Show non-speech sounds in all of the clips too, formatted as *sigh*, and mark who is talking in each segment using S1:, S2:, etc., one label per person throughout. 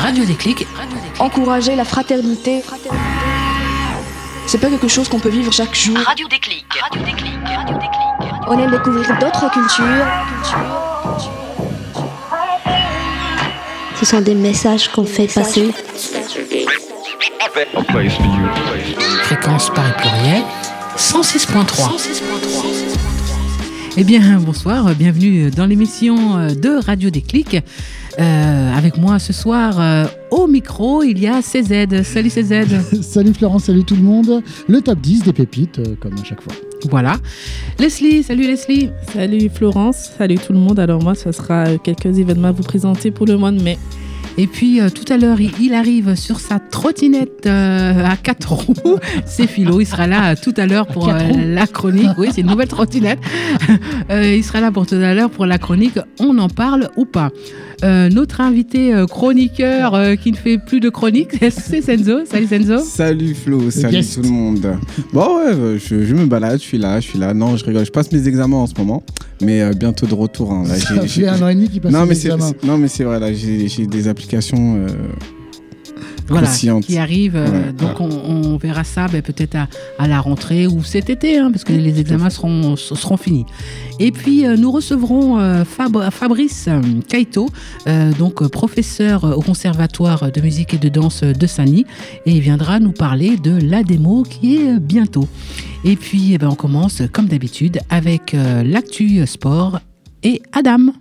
S1: Radio Déclic.
S2: Encourager la fraternité. C'est pas quelque chose qu'on peut vivre chaque jour.
S1: Radio Déclic. Radio Déclic. Radio Déclic.
S2: On aime découvrir d'autres cultures.
S3: Ce sont des messages qu'on fait passer.
S1: Fréquence Paris Pluriel 106.3. Eh bien, bonsoir, bienvenue dans l'émission de Radio Déclic. Euh, avec moi ce soir euh, au micro, il y a CZ. Salut CZ. *laughs*
S4: salut Florence, salut tout le monde. Le top 10 des pépites, euh, comme à chaque fois.
S1: Voilà. Leslie, salut Leslie.
S5: Salut Florence, salut tout le monde. Alors moi, ce sera quelques événements à vous présenter pour le mois de mai.
S1: Et puis euh, tout à l'heure, il, il, arrive sur sa trottinette euh, à quatre roues. *laughs* C'est Philo, il sera là tout à l'heure pour euh, la chronique. Oui, c'est une nouvelle trottinette. *laughs* il sera là pour tout à l'heure pour la chronique. On en parle ou pas notre invité chroniqueur qui ne fait plus de chronique, *laughs* c'est Senzo. Salut Senzo.
S6: Salut Flo, salut tout le monde. Bon ouais, je, je, me balade, je suis là, je suis là. Non, je rigole, je passe mes examens en ce moment, mais bientôt de retour. Hein. Là, *laughs*
S4: Ça fait un an et demi qu'il passe
S6: non, mais
S4: examens.
S6: Non mais c'est vrai, là j'ai des applications euh,
S1: voilà, qui arrivent. Ouais, donc on, on, verra ça ben, peut-être à, à, la rentrée ou cet été, hein, parce que les examens seront, seront finis. Et puis euh, nous recevrons euh, Fab, Fabrice Kaito, euh, donc professeur au Conservatoire de musique et de danse de Sani, et il viendra nous parler de la démo qui est bientôt. Et puis eh ben, on commence comme d'habitude avec l'actu sport et Adam.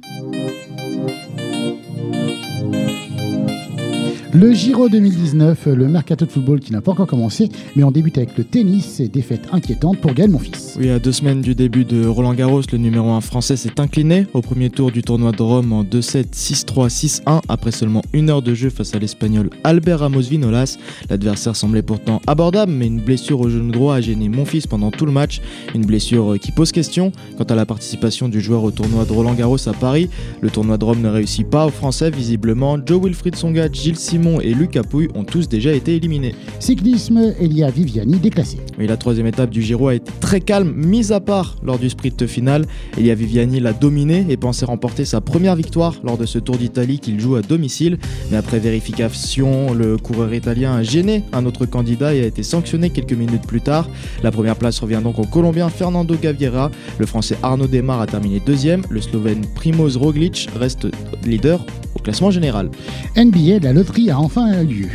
S4: Le Giro 2019, le mercato de football qui n'a pas encore commencé, mais on débute avec le tennis et défaite inquiétante pour Gaël Monfils.
S7: Oui, à deux semaines du début de Roland Garros, le numéro 1 français s'est incliné au premier tour du tournoi de Rome en 2-7, 6-3, 6-1 après seulement une heure de jeu face à l'espagnol Albert Ramos Vinolas. L'adversaire semblait pourtant abordable, mais une blessure au genou droit a gêné Monfils pendant tout le match. Une blessure qui pose question quant à la participation du joueur au tournoi de Roland Garros à Paris. Le tournoi de Rome ne réussit pas aux Français, visiblement. Joe Wilfried Songa, Gilles Simon et Lucas Pouille ont tous déjà été éliminés.
S4: Cyclisme, Elia Viviani déclassé.
S7: Oui, la troisième étape du Giro a été très calme, mise à part lors du sprint final. Elia Viviani l'a dominé et pensait remporter sa première victoire lors de ce Tour d'Italie qu'il joue à domicile. Mais après vérification, le coureur italien a gêné un autre candidat et a été sanctionné quelques minutes plus tard. La première place revient donc au Colombien Fernando Gaviera. Le Français Arnaud Demar a terminé deuxième. Le Slovène Primoz Roglic reste leader au classement général.
S4: NBA, la loterie a enfin lieu.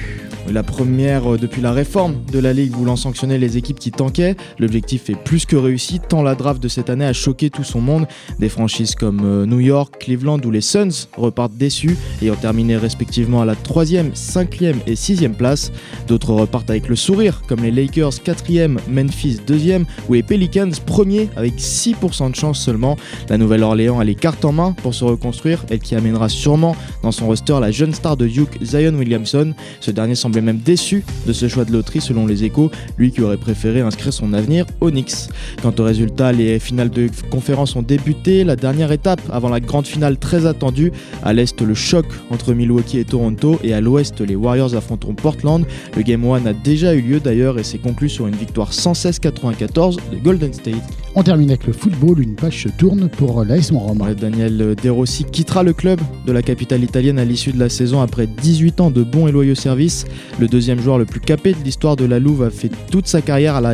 S7: La première depuis la réforme de la Ligue voulant sanctionner les équipes qui tankaient. L'objectif est plus que réussi, tant la draft de cette année a choqué tout son monde. Des franchises comme New York, Cleveland ou les Suns repartent déçus, ayant terminé respectivement à la 3e, 5e et 6e place. D'autres repartent avec le sourire, comme les Lakers 4e, Memphis 2e ou les Pelicans 1er avec 6% de chance seulement. La Nouvelle-Orléans a les cartes en main pour se reconstruire, elle qui amènera sûrement dans son roster la jeune star de Duke, Zion Williamson. Ce dernier semble semblait même déçu de ce choix de loterie selon les échos, lui qui aurait préféré inscrire son avenir au Knicks. Quant au résultat, les finales de conférence ont débuté, la dernière étape avant la grande finale très attendue. À l'est, le choc entre Milwaukee et Toronto et à l'ouest, les Warriors affronteront Portland. Le Game 1 a déjà eu lieu d'ailleurs et s'est conclu sur une victoire 116-94 de Golden State.
S4: On termine avec le football, une page se tourne pour l'AS Rome.
S7: Daniel De Rossi quittera le club de la capitale italienne à l'issue de la saison après 18 ans de bons et loyaux services. Le deuxième joueur le plus capé de l'histoire de la Louve a fait toute sa carrière à la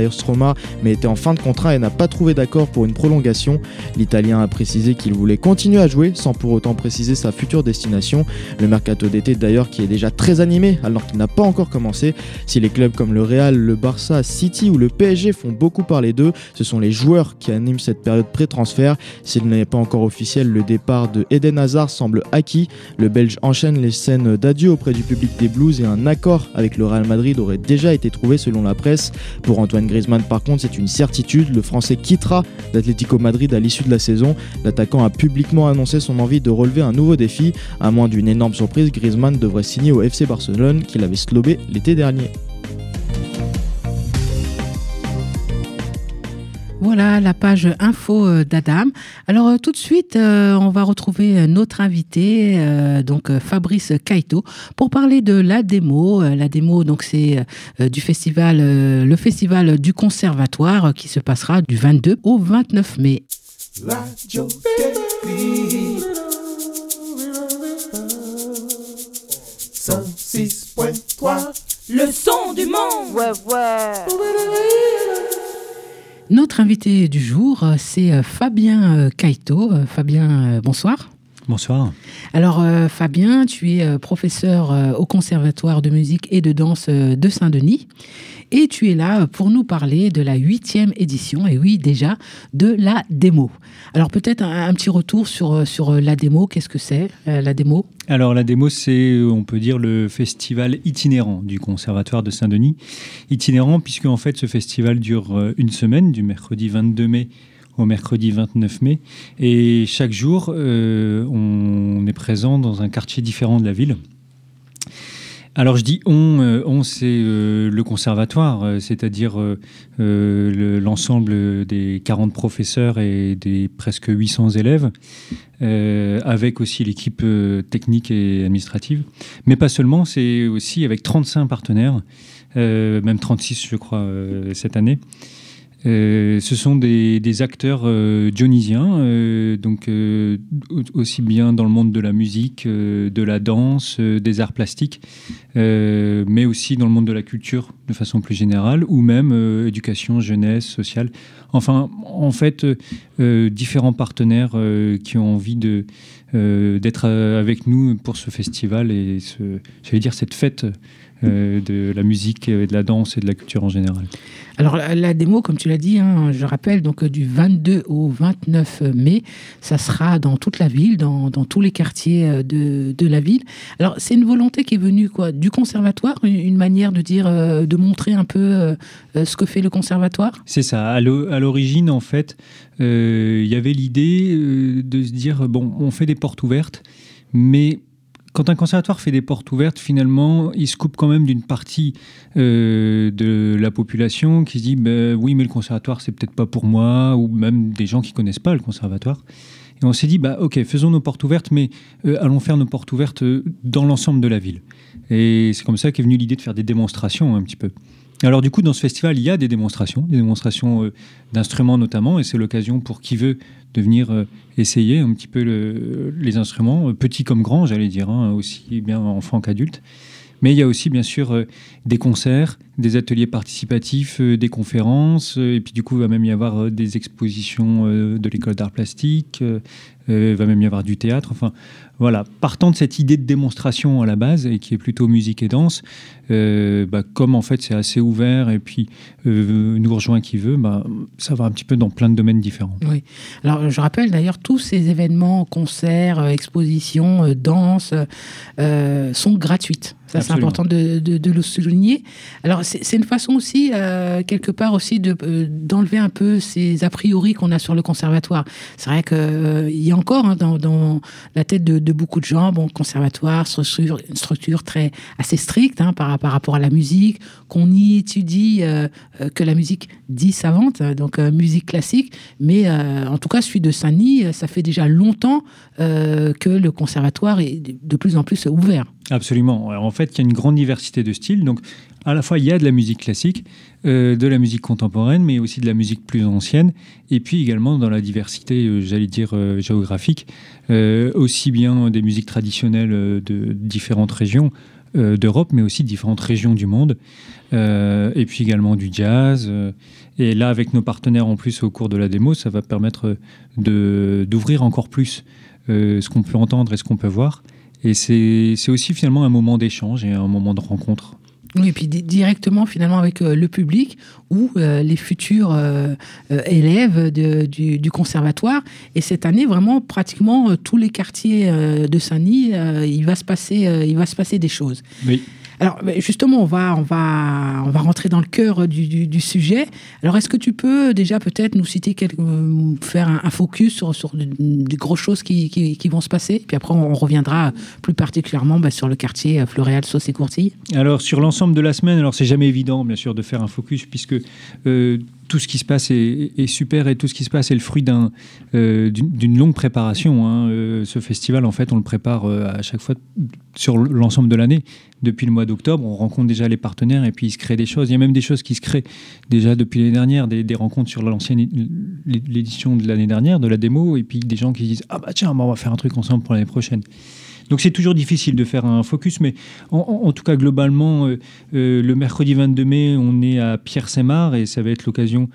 S7: mais était en fin de contrat et n'a pas trouvé d'accord pour une prolongation. L'Italien a précisé qu'il voulait continuer à jouer sans pour autant préciser sa future destination. Le mercato d'été d'ailleurs qui est déjà très animé alors qu'il n'a pas encore commencé. Si les clubs comme le Real, le Barça, City ou le PSG font beaucoup parler d'eux, ce sont les joueurs qui animent cette période pré-transfert. S'il n'est pas encore officiel, le départ de Eden Hazard semble acquis. Le Belge enchaîne les scènes d'adieu auprès du public des Blues et un accord avec le Real Madrid aurait déjà été trouvé selon la presse. Pour Antoine Griezmann par contre c'est une certitude, le Français quittera l'Atlético Madrid à l'issue de la saison. L'attaquant a publiquement annoncé son envie de relever un nouveau défi. À moins d'une énorme surprise, Griezmann devrait signer au FC Barcelone qu'il avait slobé l'été dernier.
S1: Voilà la page info d'Adam. Alors tout de suite, euh, on va retrouver notre invité, euh, donc Fabrice Kaito, pour parler de la démo. La démo, donc c'est euh, du festival, le festival du conservatoire qui se passera du 22 au 29 mai. Radio
S8: 106.3, le son du monde. Ouais, ouais.
S1: Notre invité du jour, c'est Fabien Kaito. Fabien, bonsoir.
S9: Bonsoir.
S1: Alors Fabien, tu es professeur au Conservatoire de musique et de danse de Saint-Denis et tu es là pour nous parler de la huitième édition, et oui déjà, de la démo. Alors peut-être un, petit retour sur, sur la démo, qu'est-ce que c'est euh, la démo?
S9: Alors la démo c'est, on peut dire, le festival itinérant du Conservatoire de Saint-Denis. Itinérant puisque en fait ce festival dure euh, une semaine, du mercredi 22 mai au mercredi 29 mai. Et chaque jour, euh, on est présent dans un quartier différent de la ville. Alors je dis on, euh, on c'est euh, le conservatoire, euh, c'est-à-dire l'ensemble des 40 professeurs et des presque 800 élèves, avec aussi l'équipe technique et administrative. Mais pas seulement, c'est aussi avec 35 partenaires, même 36 je crois cette année. Euh, ce sont des, acteurs euh, dionysiens, euh, donc aussi bien dans le monde de la musique, de la danse, des arts plastiques, mais aussi dans le monde de la culture de façon plus générale, ou même éducation, jeunesse, sociale. Enfin, en fait, différents partenaires qui ont envie de d'être avec nous pour ce festival et j'allais dire cette fête euh, de la musique et de la danse et de la culture en général.
S1: Alors la, démo, comme tu l'as dit, hein, je rappelle, donc du 22 au 29 mai, ça sera dans toute la ville, dans, dans tous les quartiers euh, de, de la ville. Alors c'est une volonté qui est venue quoi, du conservatoire, une, manière de dire, euh, de montrer un peu ce que fait le conservatoire?
S9: C'est ça. À l'origine, en fait, il y avait l'idée de se dire, bon, on fait des portes ouvertes, mais quand un conservatoire fait des portes ouvertes, finalement, il se coupe quand même d'une partie euh, de la population qui se dit ben oui, mais le conservatoire, c'est peut-être pas pour moi, ou même des gens qui connaissent pas le conservatoire. Et on s'est dit bah ok, faisons nos portes ouvertes, mais euh, allons faire nos portes ouvertes euh, dans l'ensemble de la ville. Et c'est comme ça qu'est venue l'idée de faire des démonstrations un petit peu. Alors du coup, dans ce festival, il y a des démonstrations, des démonstrations d'instruments notamment, et c'est l'occasion pour qui veut de venir euh, essayer un petit peu les instruments, euh, petits comme grands, j'allais dire, hein, aussi bien enfants qu'adultes. Mais il y a aussi, bien sûr, des concerts, des ateliers participatifs, des conférences, et puis du coup, il va même y avoir des expositions de l'école d'art plastique, il va même y avoir du théâtre. Enfin, voilà, partant de cette idée de démonstration à la base, et qui est plutôt musique et danse, euh, bah, comme en fait c'est assez ouvert et puis euh, nous rejoint qui veut, bah, ça va un petit peu dans plein de domaines différents.
S1: Oui. Alors je rappelle d'ailleurs tous ces événements, concerts, euh, expositions, danse, sont gratuites. Ça, c'est important de, de, le souligner. Alors, c'est une façon aussi, quelque part aussi, d'enlever un peu ces a priori qu'on a sur le conservatoire. C'est vrai qu'il y a encore hein, dans, dans, la tête de, de, beaucoup de gens, bon, conservatoire, structure, une structure très, assez stricte hein, par, par rapport à la musique, qu'on y étudie euh, euh, que la musique dit savante, donc euh, musique classique. Mais en tout cas, celui de Saint-Denis, ça fait déjà longtemps que le conservatoire est de plus en plus ouvert.
S9: Absolument. En fait, il y a une grande diversité de styles. Donc, à la fois, il y a de la musique classique, de la musique contemporaine, mais aussi de la musique plus ancienne. Et puis également dans la diversité, j'allais dire, géographique, aussi bien des musiques traditionnelles de différentes régions euh, d'Europe, mais aussi différentes régions du monde, euh, et puis également du jazz. Euh, et là, avec nos partenaires en plus au cours de la démo, ça va permettre d'ouvrir encore plus ce qu'on peut entendre et ce qu'on peut voir. Et c'est aussi finalement un moment d'échange et un moment de rencontre
S1: oui, et puis directement finalement avec euh, le public ou euh, les futurs euh, élèves du, conservatoire. Et cette année, vraiment, pratiquement tous les quartiers de Saint-Denis, il, va se passer, il va se passer des choses.
S9: Oui.
S1: Alors justement, on va, on va, on va rentrer dans le cœur du, sujet. Alors est-ce que tu peux déjà peut-être nous citer, quelques, faire un, focus sur, sur des grosses choses qui, qui, vont se passer? Puis après, on, reviendra plus particulièrement bah, sur le quartier Floréal, Sauce et Courtille.
S9: Alors sur l'ensemble de la semaine, alors c'est jamais évident bien sûr de faire un focus puisque euh, tout ce qui se passe est, super et tout ce qui se passe est le fruit euh, d'une longue préparation. Hein. Euh, ce festival, en fait, on le prépare euh, à chaque fois sur l'ensemble de l'année. Depuis le mois d'octobre, on rencontre déjà les partenaires et puis il se crée des choses. Il y a même des choses qui se créent déjà depuis l'année dernière, des, rencontres sur l'ancienne l'édition de l'année dernière, de la démo, et puis des gens qui disent Ah bah tiens, on va faire un truc ensemble pour l'année prochaine. Donc c'est toujours difficile de faire un focus, mais en, tout cas globalement, euh, euh, le mercredi 22 mai, on est à Pierre-Sémar et ça va être l'occasion,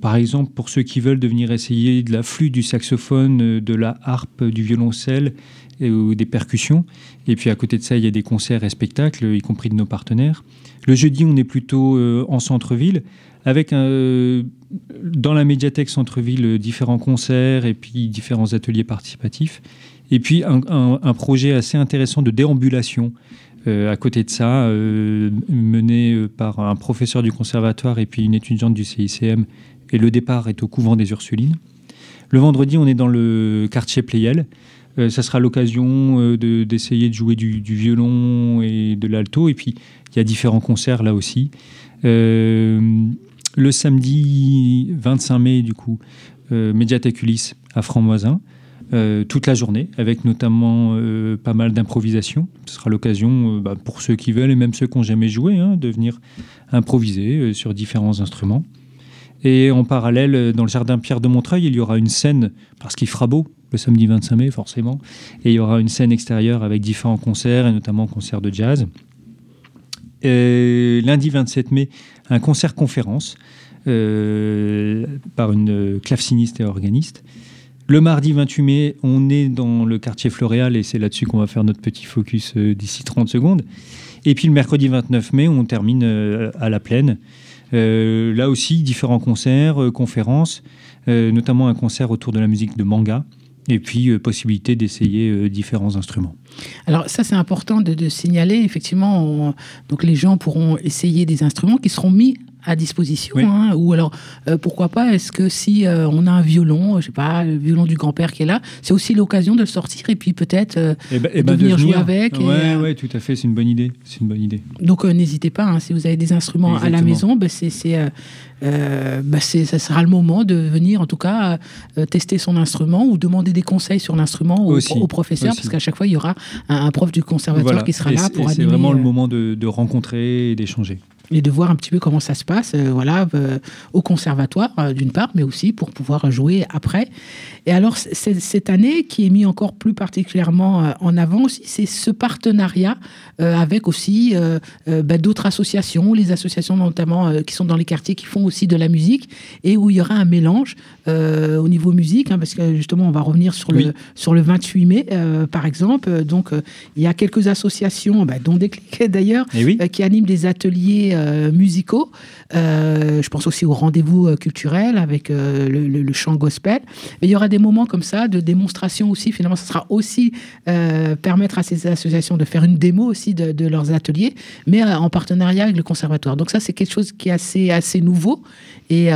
S9: par exemple, pour ceux qui veulent de venir essayer de la flûte, du saxophone, de la harpe, du violoncelle ou des percussions. Et puis à côté de ça, il y a des concerts et spectacles, y compris de nos partenaires. Le jeudi, on est plutôt en centre-ville avec dans la médiathèque centre-ville différents concerts et puis différents ateliers participatifs. Et puis un, projet assez intéressant de déambulation euh, à côté de ça, euh, mené euh, par un professeur du conservatoire et puis une étudiante du CICM. Et le départ est au couvent des Ursulines. Le vendredi, on est dans le quartier Pléiel. ça sera l'occasion d'essayer de, jouer du, violon et de l'alto. Et puis, il y a différents concerts là aussi le samedi 25 mai, du coup, euh, Médiathèque Ulysse à Franc-Moisin, euh, toute la journée, avec notamment euh, pas mal d'improvisation. Ce sera l'occasion bah, pour ceux qui veulent, et même ceux qui n'ont jamais joué, hein, de venir improviser sur différents instruments. Et en parallèle, dans le jardin Pierre de Montreuil, il y aura une scène, parce qu'il fera beau, le samedi 25 mai, forcément, et il y aura une scène extérieure avec différents concerts, et notamment concerts de jazz. Et lundi 27 mai, un concert-conférence euh, par une claveciniste et organiste. Le mardi 28 mai, on est dans le quartier Floréal et c'est là-dessus qu'on va faire notre petit focus euh, d'ici 30 secondes. Et puis le mercredi 29 mai, on termine euh, à la plaine. là aussi, différents concerts, conférences, notamment un concert autour de la musique de manga et puis possibilité d'essayer différents instruments.
S1: Alors ça c'est important de, signaler effectivement donc les gens pourront essayer des instruments qui seront mis à disposition. Hein, ou alors, euh, pourquoi pas, est-ce que si euh, on a un violon, je sais pas, le violon du grand-père qui est là, c'est aussi l'occasion de le sortir et puis peut-être euh,
S9: ben, de, venir jouer avec. Oui, ouais, tout à fait, c'est une bonne idée. C'est une bonne idée.
S1: Donc n'hésitez pas, hein, si vous avez des instruments à la maison, ben, c'est, c'est, ça sera le moment de venir en tout cas tester son instrument ou demander des conseils sur l'instrument au, au, professeur, parce qu'à chaque fois il y aura un, prof du conservatoire qui sera là pour
S9: C'est vraiment le moment de, de rencontrer et d'échanger
S1: et de voir un petit peu comment ça se passe euh, voilà, euh, au conservatoire, euh, d'une part, mais aussi pour pouvoir jouer après. Et alors, cette année, qui est mis encore plus particulièrement en avant aussi, c'est ce partenariat avec aussi bah, d'autres associations, les associations notamment qui sont dans les quartiers qui font aussi de la musique, et où il y aura un mélange au niveau musique, hein, parce que justement, on va revenir sur, le, sur le 28 mai, par exemple. Donc, il y a quelques associations, bah, dont Déclic *laughs* d'ailleurs, eh qui animent des ateliers musicaux. Euh, je pense aussi au rendez-vous euh, culturel avec le, chant gospel. Mais il y aura des moments comme ça de démonstration aussi. Finalement, ce sera aussi permettre à ces associations de faire une démo aussi de, leurs ateliers, mais en partenariat avec le conservatoire. Donc ça, c'est quelque chose qui est assez, assez nouveau et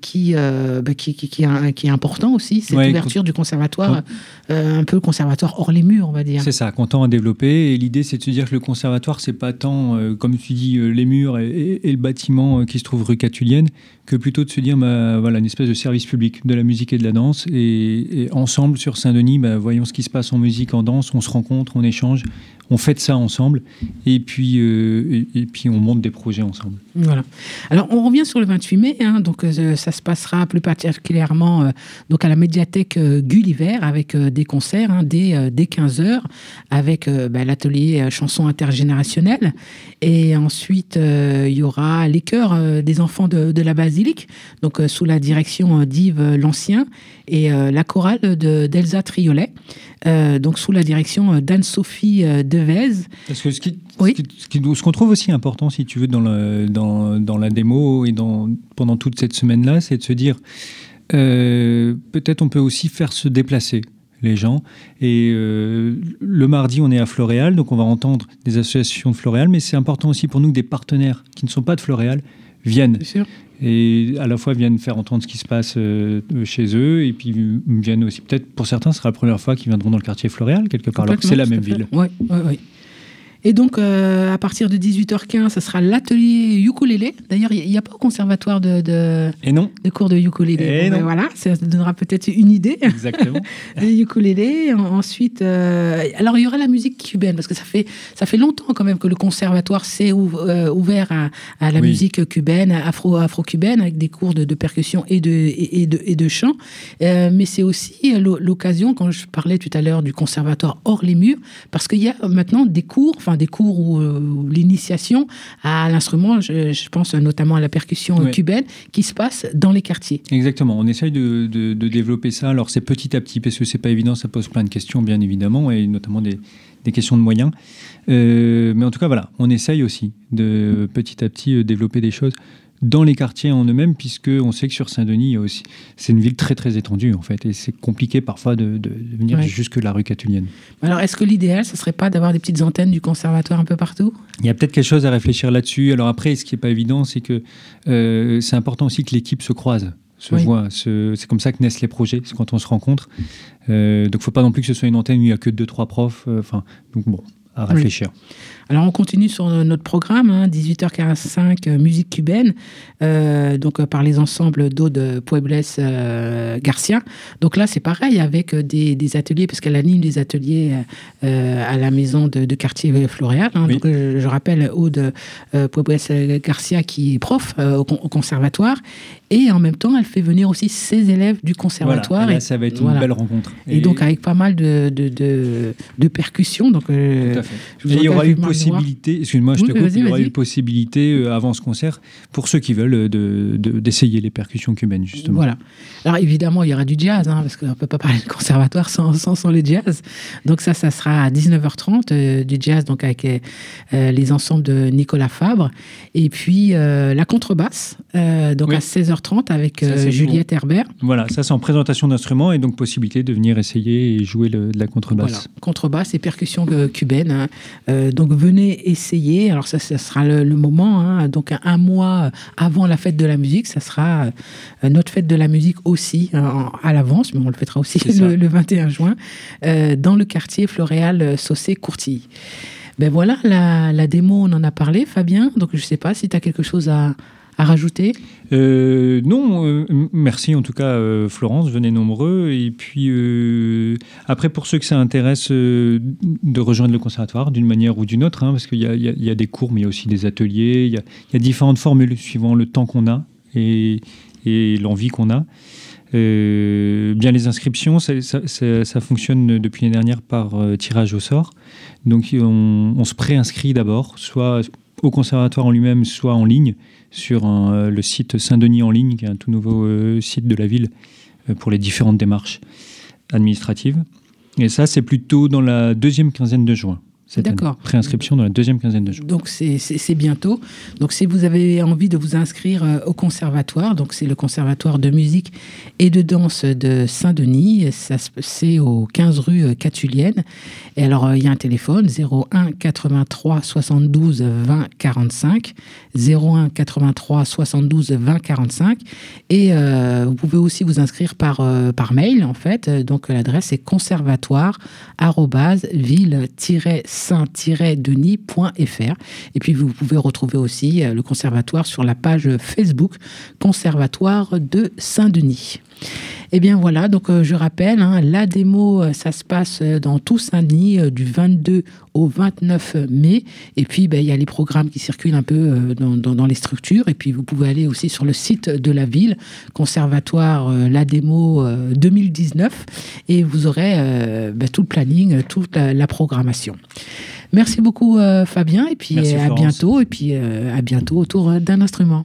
S1: qui, bah, qui, qui, qui, est, important aussi, cette ouverture du conservatoire, un peu conservatoire hors les murs, on va dire.
S9: C'est ça, content à développer. Et l'idée, c'est de se dire que le conservatoire, c'est pas tant, comme tu dis, les murs et, et, le bâtiment euh, qui se trouve rue Catulienne, que plutôt de se dire bah, voilà, une espèce de service public de la musique et de la danse. Et, ensemble, sur Saint-Denis, bah, voyons ce qui se passe en musique, en danse, on se rencontre, on échange, on fait ça ensemble, et puis, euh, et, puis on monte des projets ensemble.
S1: Voilà. Alors, on revient sur le 28 mai, hein, donc euh, ça se passera plus particulièrement donc à la médiathèque Gulliver avec des concerts hein, dès, dès 15h, avec bah, l'atelier chanson intergénérationnelle, et ensuite il y aura les chœurs des enfants de, de la basilique, donc sous la direction d'Yves L'Ancien, et la chorale d'Elsa Triolet, donc sous la direction d'Anne-Sophie Devez.
S9: Parce que ce qui, ce qu'on trouve aussi important, si tu veux, dans, le, dans, dans la démo et dans, pendant toute cette semaine-là, c'est de se dire, peut-être on peut aussi faire se déplacer les gens. Et euh, le mardi, on est à Floréal, donc on va entendre des associations de Floréal, mais c'est important aussi pour nous que des partenaires qui ne sont pas de Floréal viennent. Et à la fois viennent faire entendre ce qui se passe euh, chez eux, et puis viennent aussi, peut-être pour certains, ce sera la première fois qu'ils viendront dans le quartier Floréal, quelque part, alors que c'est la même ville.
S1: Oui, oui, oui. Et donc, euh, à partir de 18h15, ce sera l'atelier ukulélé. D'ailleurs, il n'y a pas au conservatoire de, de,
S9: Et non.
S1: de cours de ukulélé.
S9: Et
S1: Bon,
S9: non.
S1: ben voilà, ça donnera peut-être une idée.
S9: Exactement. *laughs*
S1: de ukulélé. En- Ensuite, euh, alors il y aura la musique cubaine parce que ça fait ça fait longtemps quand même que le conservatoire s'est euh, ouvert à, à la
S9: Oui.
S1: musique cubaine, afro afro cubaine avec des cours de, de percussion et de et, et de et de chant. Euh, mais c'est aussi l'o- l'occasion quand je parlais tout à l'heure du conservatoire hors les murs parce qu'il y a maintenant des cours, enfin des cours où, euh, où l'initiation à l'instrument, je, je pense notamment à la percussion
S9: Ouais.
S1: cubaine, qui se passe dans les quartiers.
S9: Exactement, on essaye de, de- de développer ça. Alors c'est petit à petit, parce que c'est pas évident, ça pose plein de questions, bien évidemment, et notamment des, des questions de moyens. Euh, mais en tout cas, voilà, on essaye aussi de petit à petit euh, développer des choses dans les quartiers en eux-mêmes, puisque on sait que sur Saint-Denis, aussi, c'est une ville très très étendue en fait, et c'est compliqué parfois de, de- de venir
S1: Ouais.
S9: jusque la rue Catulienne.
S1: Alors, est-ce que l'idéal, ce serait pas d'avoir des petites antennes du conservatoire un peu partout?
S9: Il y a peut-être quelque chose à réfléchir là-dessus. Alors après, ce qui n'est pas évident, c'est que euh, c'est important aussi que l'équipe se croise, se
S1: Oui.
S9: voit. C'est comme ça que naissent les projets, c'est quand on se rencontre. Euh, donc il ne faut pas non plus que ce soit une antenne où il n'y a que deux, trois profs. euh, Enfin, donc bon, à
S1: Oui. Alors, on continue sur notre programme, hein, 18h45, euh, musique cubaine, euh, donc euh, par les ensembles d'Aude Puebles euh, Garcia. Donc là, c'est pareil avec euh, des, des ateliers, parce qu'elle anime des ateliers euh, euh, à la maison de, de quartier Floréal. hein.
S9: Oui.
S1: Donc, euh, je rappelle Aude euh, Puebles Garcia qui est prof euh, au, con- au conservatoire. Et en même temps, elle fait venir aussi ses élèves du conservatoire.
S9: Voilà, et là, ça va être
S1: voilà.
S9: une belle rencontre.
S1: Et, donc avec pas mal de, de, de, de percussions. Donc, euh,
S9: Tout à fait.
S1: je vous
S9: Et il y aura
S1: engage
S9: possibilité, excuse-moi, je
S1: Oui,
S9: te coupe, il y aura eu possibilité euh, avant ce concert pour ceux qui veulent euh, de- de- d'essayer les percussions cubaines, justement.
S1: Voilà. Alors évidemment, il y aura du jazz, hein, parce qu'on ne peut pas parler de conservatoire sans, sans, sans le jazz. Donc ça, ça sera à 19h30, euh, du jazz donc avec les ensembles de Nicolas Fabre. Et puis la contrebasse, donc
S9: Oui.
S1: à 16h30 avec
S9: Ça,
S1: Juliette Herbert.
S9: Voilà, ça c'est en présentation d'instruments et donc possibilité de venir essayer et jouer le- de la contrebasse.
S1: Voilà, contrebasse et percussions cubaines. hein. Donc venez essayer. Alors ça, ça sera le, le moment. hein. Donc un, mois avant la fête de la musique, ça sera euh, notre fête de la musique aussi hein, à l'avance, mais on le fêtera aussi le, le 21 juin euh, dans le quartier Floréal euh, Saucé Courtilly. Ben voilà, la, la démo, on en a parlé, Fabien. Donc je ne sais pas si tu as quelque chose à, à rajouter?
S9: Euh, non, euh, merci en tout cas euh, Florence, venez nombreux. Et puis euh, après pour ceux que ça intéresse de rejoindre le conservatoire d'une manière ou d'une autre, hein, parce qu'il y a, des cours mais il y a aussi des ateliers, il y a, différentes formules suivant le temps qu'on a et, l'envie qu'on a. Bien les inscriptions, ça, fonctionne depuis l'année dernière par tirage au sort. Donc on, on se préinscrit d'abord, soit au conservatoire en lui-même, soit en ligne sur euh, le site Saint-Denis en ligne, qui est un tout nouveau euh, site de la ville euh, pour les différentes démarches administratives. Et ça, c'est plutôt dans la deuxième quinzaine de juin.
S1: D'accord.
S9: Préinscription dans la deuxième quinzaine de juin.
S1: Donc c'est- bientôt. Donc si vous avez envie de vous inscrire euh, au conservatoire, donc c'est le conservatoire de musique et de danse de Saint-Denis, c'est au 15 rue euh, Catulienne. Et alors euh, il y a un téléphone 01 83 72 20 45 01 83 72 20 45 et euh, vous pouvez aussi vous inscrire par euh, par mail en fait. Donc l'adresse est conservatoire ville-saint-denis.fr. Et puis vous pouvez retrouver aussi euh, le conservatoire sur la page Facebook Conservatoire de Saint-Denis. Et bien voilà, donc euh, je rappelle, hein, la démo, euh, ça se passe euh, dans tout Saint-Denis euh, du 22 au 29 mai. Et puis, ben, il y a les programmes qui circulent un peu dans, dans- dans les structures. Et puis, vous pouvez aller aussi sur le site de la ville, Conservatoire La Démo euh, 2019. Et vous aurez ben, tout le planning, toute la, la programmation. Merci beaucoup, Fabien. Et puis,
S9: Merci,
S1: à
S9: Florence.
S1: bientôt. Et puis, à bientôt autour d'un instrument.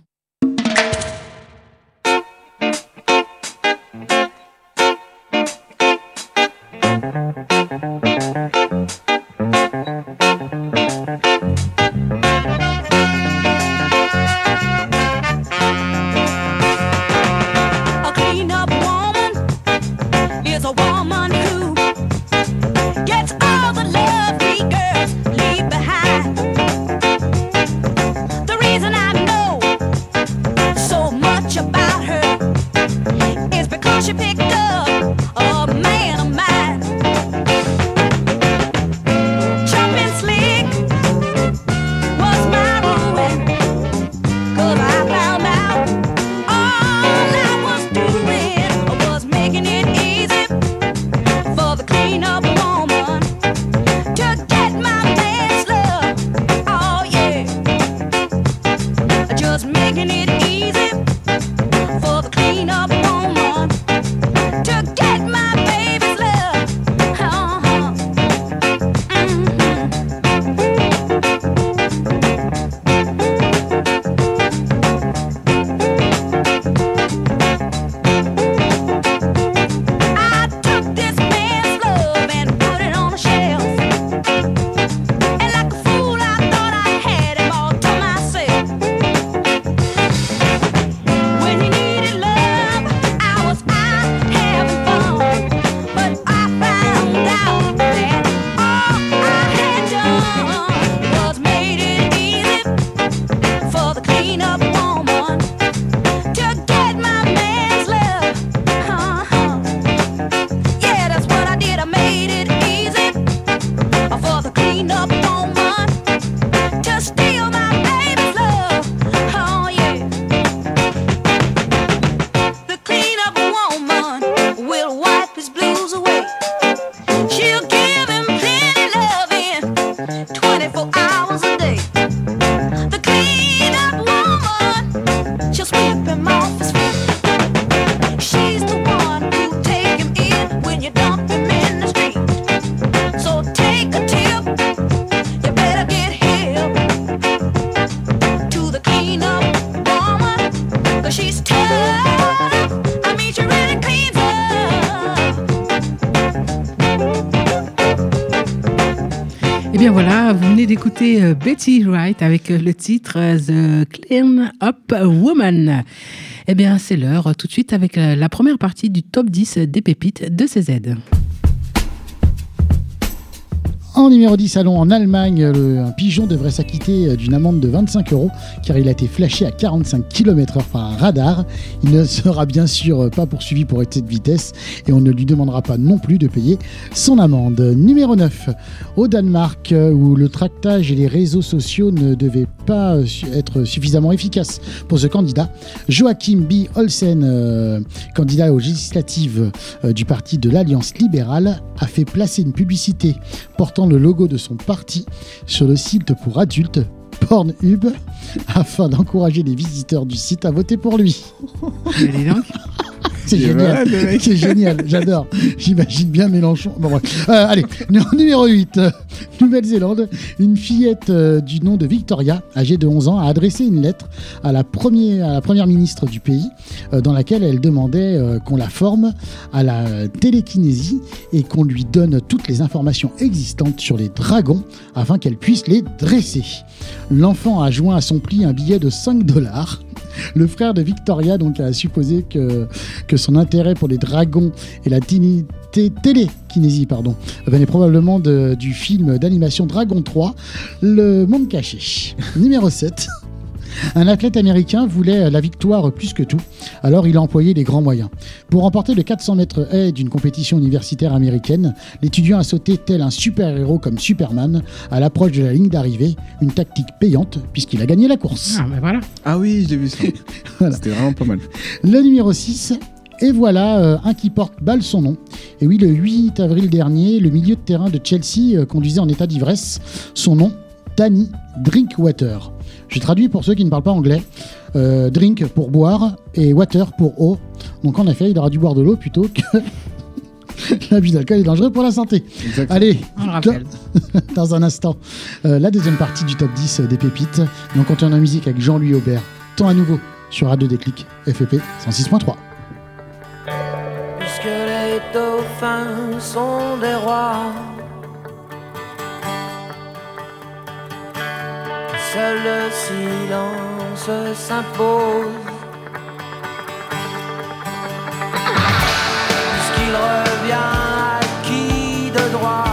S1: Betty Wright avec le titre euh, The Clean Up Woman. Eh bien c'est l'heure tout de suite avec euh, la première partie du top 10 des pépites de CZ.
S4: En numéro 10, allons en Allemagne. Le- un pigeon devrait s'acquitter euh, d'une amende de 25 euros car il a été flashé à 45 km/h par un radar. Il ne sera bien sûr euh, pas poursuivi pour excès de vitesse et on ne lui demandera pas non plus de payer son amende. Numéro 9, au Danemark, euh, où le tractage et les réseaux sociaux ne devaient pas être suffisamment efficaces pour ce candidat, Joachim B. Olsen, candidat aux législatives du parti de l'Alliance libérale, a fait placer une publicité portant logo de son parti sur le site pour adultes Pornhub afin d'encourager les visiteurs du site à voter pour lui. C'est génial, c'est génial, j'adore. J'imagine bien Mélenchon. Bon, bref. Euh, allez, *laughs* nu- numéro 8, euh, Nouvelle-Zélande. Une fillette euh, du nom de Victoria, âgée de 11 ans, a adressé une lettre à la, première, à la première ministre du pays dans laquelle elle demandait qu'on la forme à la télékinésie et qu'on lui donne toutes les informations existantes sur les dragons afin qu'elle puisse les dresser. L'enfant a joint à son pli un billet de 5 dollars. Le frère de Victoria donc a supposé que, que son intérêt pour les dragons et la télékinésie pardon, venait probablement de- du film d'animation Dragon 3, Le Monde Caché. *laughs* Numéro 7. Un athlète américain voulait la victoire plus que tout, alors il a employé les grands moyens. Pour remporter le 400 mètres haies d'une compétition universitaire américaine, l'étudiant a sauté tel un super-héros comme Superman à l'approche de la ligne d'arrivée, une tactique payante puisqu'il a gagné la course.
S1: Ah ben voilà.
S6: Ah oui, j'ai vu ça. *laughs*
S4: Voilà.
S6: C'était vraiment pas mal.
S4: Le numéro 6, et voilà euh, un qui porte balle son nom. Et oui, le 8 avril dernier, le milieu de terrain de Chelsea euh, conduisait en état d'ivresse. Son nom, Danny Drinkwater. Je traduis pour ceux qui ne parlent pas anglais. Euh, drink pour boire et water pour eau. Donc en effet, il aura dû boire de l'eau plutôt que *laughs* l'abus d'alcool est dangereux pour la santé.
S6: Exactement.
S4: Allez,
S1: On le rappelle. *laughs*
S4: dans un instant, euh, la deuxième partie du top 10 des pépites. Donc on tourne en musique avec Jean-Louis Aubert. Temps à nouveau sur Radio Déclic, FEP 106.3.
S10: dauphins sont des rois. Seul le silence s'impose. Puisqu'il revient à qui de droit?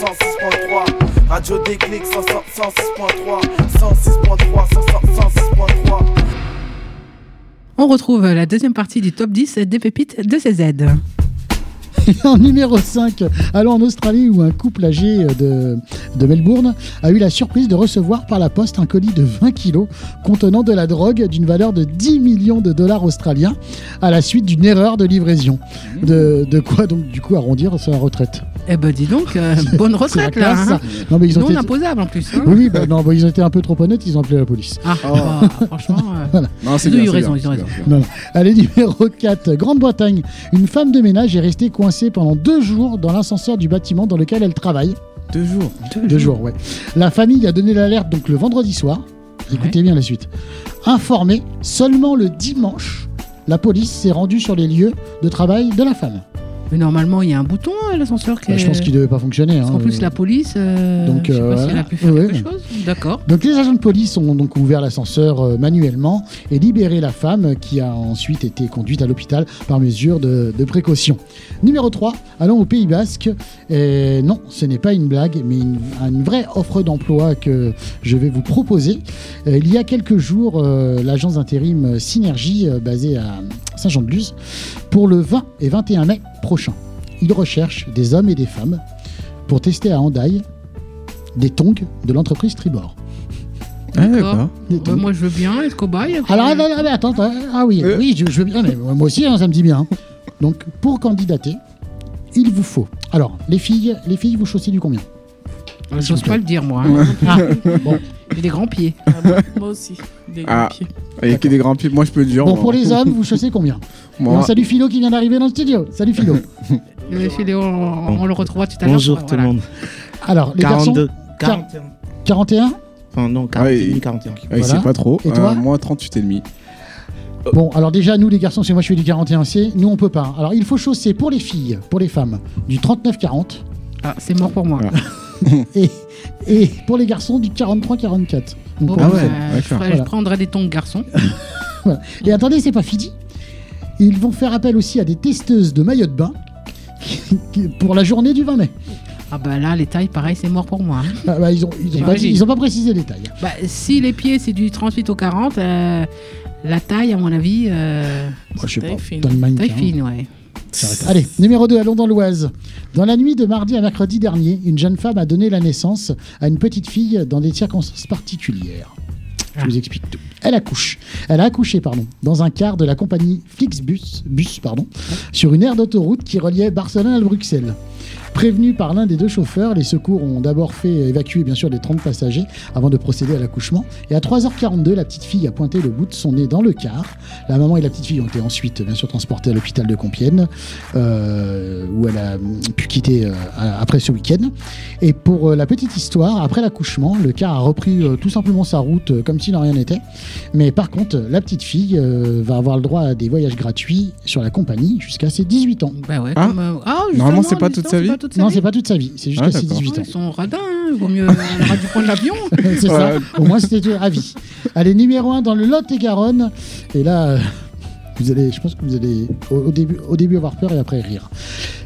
S11: 106.3 Radio Déclic 106.3 106.3 106.3
S1: On retrouve la deuxième partie du top 10 des pépites de CZ. *laughs*
S4: en numéro 5, allons en Australie où un couple âgé de, de Melbourne a eu la surprise de recevoir par la poste un colis de 20 kilos contenant de la drogue d'une valeur de 10 millions de dollars australiens à la suite d'une erreur de livraison. De, de quoi donc du coup arrondir sa retraite?
S1: Eh ben dis donc, euh, *laughs* bonne retraite là.
S4: classe,
S1: hein.
S4: Non, mais ils ont
S1: non
S4: été-
S1: imposable en plus. hein.
S4: Oui, bah, non, bah, ils ont été un peu trop honnêtes, ils ont appelé la police.
S1: Ah, bah, franchement, euh,
S4: Voilà.
S6: Non, c'est
S1: ils ont eu raison,
S6: bien,
S1: ils ont raison.
S6: bien.
S4: Non, non. Allez, *laughs* numéro 4, Grande-Bretagne. Une femme de ménage est restée coincée pendant deux jours dans l'ascenseur du bâtiment dans lequel elle travaille.
S6: Deux jours.
S4: Deux jours, ouais. La famille a donné l'alerte donc le vendredi soir. Écoutez bien la suite. Informée, seulement le dimanche, la police s'est rendue sur les lieux de travail de la femme.
S1: Mais normalement, il y a un bouton à l'ascenseur qui
S4: Bah, je
S1: est-
S4: pense qu'il devait pas fonctionner.
S1: Parce
S4: hein.
S1: plus, la police, euh,
S4: Donc,
S1: je sais
S4: euh,
S1: pas si elle a pu faire
S4: ouais,
S1: quelque
S4: ouais.
S1: chose. D'accord.
S4: Donc les agents de police ont donc ouvert l'ascenseur euh, manuellement et libéré la femme qui a ensuite été conduite à l'hôpital par mesure de, de précaution. Numéro 3, allons au Pays Basque. Et non, ce n'est pas une blague, mais une, une vraie offre d'emploi que je vais vous proposer. Euh, il y a quelques jours, euh, l'agence d'intérim Synergie, euh, basée à Saint-Jean-de-Luz, pour le 20 et 21 mai prochain. Il recherche des hommes et des femmes pour tester à Hendaye des tongs de l'entreprise Tribord.
S6: Ah,
S1: D'accord. Bah, moi, je veux bien être cobaye.
S4: Alors, attends, attends, ah oui,
S6: Euh.
S4: oui, je, je veux bien, mais moi aussi, hein, ça me dit bien. Donc, pour candidater, il vous faut. Alors, les filles, les filles, vous chaussez du combien?
S1: J'ose pas le dire, moi. hein.
S4: Ah, bon, *laughs*
S1: J'ai des grands pieds.
S5: Ah, moi, moi aussi. Des
S6: Ah.
S5: pieds.
S6: Avec des grands pieds, moi je peux le dire.
S4: bon
S6: moi.
S4: pour les *laughs* hommes, vous chaussez combien
S6: Moi,
S4: Non, Salut Philo qui vient d'arriver dans le studio. Salut Philo. *laughs*
S1: Le filet, on, on le retrouvera tout à l'heure.
S12: Bonjour tout
S1: Voilà.
S12: le monde.
S4: Alors, les garçons,
S12: 42,
S4: Quar-
S12: 41.
S4: 41
S12: Enfin non,
S6: Ah oui.
S12: 41, 41.
S6: ah, il
S4: Voilà.
S6: sait pas trop.
S4: Et toi
S6: Euh, moi 38 et demi.
S4: Bon, alors déjà, nous les garçons, c'est moi je fais du 41C, nous on peut pas. Alors, il faut chausser pour les filles, pour les femmes, du 39-40
S1: Ah, c'est mort pour moi. *laughs*
S4: et, et pour les garçons, du 43-44. Donc, pour
S1: bah,
S6: ouais,
S1: je, ferai- je
S4: Voilà.
S1: prendrai des tongs garçons. *laughs*
S4: Et attendez, c'est pas fini. Ils vont faire appel aussi à des testeuses de maillots de bain pour la journée du 20 mai.
S1: Ah bah là, les tailles, pareil, c'est mort pour moi. hein.
S4: Ah bah, ils, ont, ils, ont pas,
S1: J'imagine.
S4: ils ont pas précisé les tailles.
S1: Bah, si les pieds, c'est du 38 au 40, euh, la taille, à mon avis, euh,
S4: Moi, je sais
S5: Taille
S4: pas.
S5: fine.
S1: Taille fine, ouais.
S4: Allez, numéro 2, allons dans l'Oise. Dans la nuit de mardi à mercredi dernier, une jeune femme a donné la naissance à une petite fille dans des circonstances particulières. Je
S1: Ah.
S4: vous explique tout. Elle accouche. Elle a accouché, pardon, dans un car de la compagnie Flixbus, bus, pardon, sur une aire d'autoroute qui reliait Barcelone à Bruxelles. Prévenus par l'un des deux chauffeurs, les secours ont d'abord fait évacuer bien sûr les 30 passagers avant de procéder à l'accouchement. Et à 3h42, la petite fille a pointé le bout de son nez dans le car. La maman et la petite fille ont été ensuite bien sûr transportées à l'hôpital de Compiègne, euh, où elle a pu quitter euh, après ce week-end. Et pour euh, la petite histoire, après l'accouchement, le car a repris euh, tout simplement sa route euh, comme si de rien n'était. Mais par contre, la petite fille euh, va avoir le droit à des voyages gratuits sur la compagnie jusqu'à ses 18 ans.
S1: Bah ouais,
S6: Ah.
S1: comme, euh, ah,
S6: Normalement, c'est pas toute sa vie
S1: toute sa
S4: Non,
S1: vie.
S4: c'est pas toute sa vie, c'est
S6: Ah,
S4: jusqu'à ses
S6: d'accord.
S4: 18
S1: Ah,
S4: ans.
S1: Ils sont radins, hein. vaut mieux *laughs* dû prendre l'avion.
S4: C'est ça. Au moins, c'était à vie. Allez, numéro 1 dans le Lot-et-Garonne. Et là, euh, vous allez, je pense que vous allez au, au début, au début avoir peur et après rire.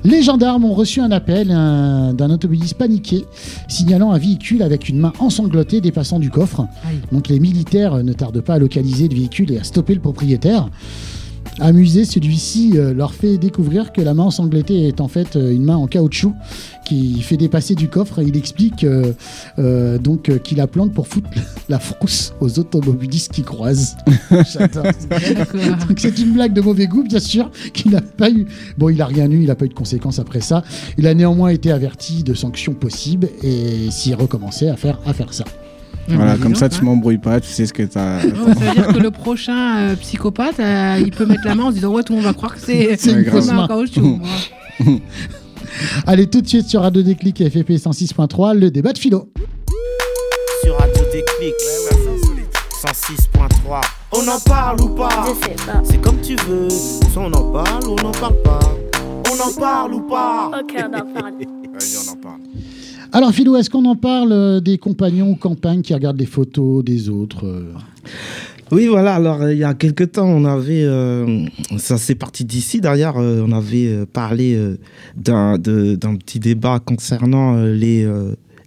S4: Les gendarmes ont reçu un appel un- d'un automobiliste paniqué signalant un véhicule avec une main ensanglantée dépassant du coffre.
S1: Aïe.
S4: Donc les militaires euh, ne tardent pas à localiser le véhicule et à stopper le propriétaire. Amusé, celui-ci euh, leur fait découvrir que la main ensanglantée est en fait euh, une main en caoutchouc qui fait dépasser du coffre. Il explique euh, euh, donc euh, qu'il la plante pour foutre *laughs* la frousse aux automobilistes qui croisent. *laughs* J'adore.
S1: D'accord.
S4: Donc c'est une blague de mauvais goût, bien sûr, qui n'a pas eu. Bon, il a rien eu, il n'a pas eu de conséquences après ça. Il a néanmoins été averti de sanctions possibles et s'il recommençait à faire, à faire ça.
S6: Voilà, comme ça tu m'embrouilles pas, tu sais ce que t'as.
S1: Ça veut dire que le prochain euh, psychopathe, euh, il peut mettre la main en se disant Ouais, tout le monde va croire que c'est *laughs*
S4: C'est
S6: une fausse
S1: main caoutchouc. moi. *laughs*
S4: Allez, tout de suite sur Radio Déclic et FFP 106.3, le débat de philo.
S12: Sur Radio Déclic 106.3. On en parle ou pas?
S3: Je sais pas.
S12: C'est comme tu veux. Soit on en parle ou on n'en parle pas. On en parle ou pas?
S3: Ok, on en parle. *laughs*
S6: Vas-y, on en parle.
S4: Alors, Philo, est-ce qu'on en parle euh, des compagnons ou campagnes qui regardent les photos des autres euh?
S12: Oui, voilà. Alors, il y a quelques temps, on avait, euh, ça c'est parti d'ici. D'ailleurs, on avait parlé d'un petit débat concernant les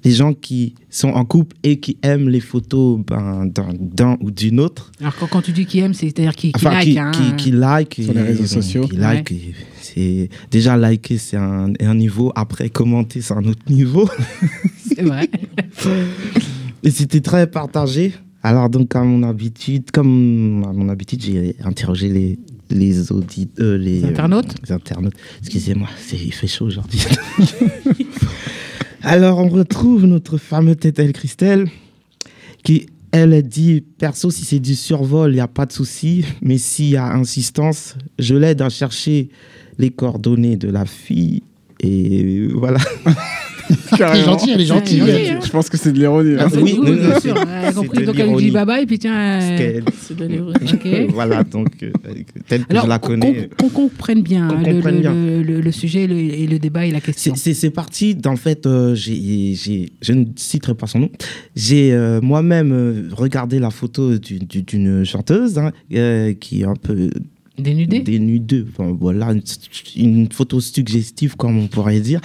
S12: les gens qui sont en couple et qui aiment les photos ben, d'un ou d'une autre.
S1: Alors, quand, quand tu dis qui aime, c'est-à-dire qui, qui
S12: Enfin,
S1: like.
S12: qui,
S1: hein.
S12: qui, qui like
S6: Sur les réseaux sociaux.
S12: Qui like, et c'est déjà liker, c'est un, un niveau. Après commenter, c'est un autre niveau. *laughs*
S1: C'est vrai. *laughs*
S12: Et c'était très partagé. Alors donc à mon habitude, comme à mon habitude, j'ai interrogé les les auditeurs, les,
S1: Les internautes
S12: les internautes. Excusez-moi, c'est il fait chaud aujourd'hui. *laughs* Alors on retrouve notre fameux Tétel Christelle qui elle dit perso si c'est du survol, il n'y a pas de souci, mais s'il y a insistance, je l'aide à chercher les coordonnées de la fille et voilà. *laughs* *laughs*
S4: Elle est gentille.
S1: Elle est gentille, hein.
S6: Je pense que c'est de l'ironie. là.
S12: Ah, oui,
S1: bien sûr. Elle a compris. Donc, elle lui dit
S12: l'ironie.
S1: bye bye, puis tiens. Euh,
S5: C'est de.
S1: Ok. *laughs*
S12: voilà, donc euh, telle que
S1: Alors,
S12: je la
S1: qu'on
S12: connais.
S1: qu'on comprenne bien, hein, le,
S12: comprenne
S1: le-
S12: bien.
S1: le- le- le sujet le- et le débat et la question.
S12: C'est- parti, dans le fait, euh, je ne citerai pas son nom. J'ai euh, moi-même regardé la photo du- du- d'une chanteuse hein, euh, qui est un peu
S1: Dénudée
S12: dénudée. Enfin, voilà, une, photo suggestive, comme on pourrait dire.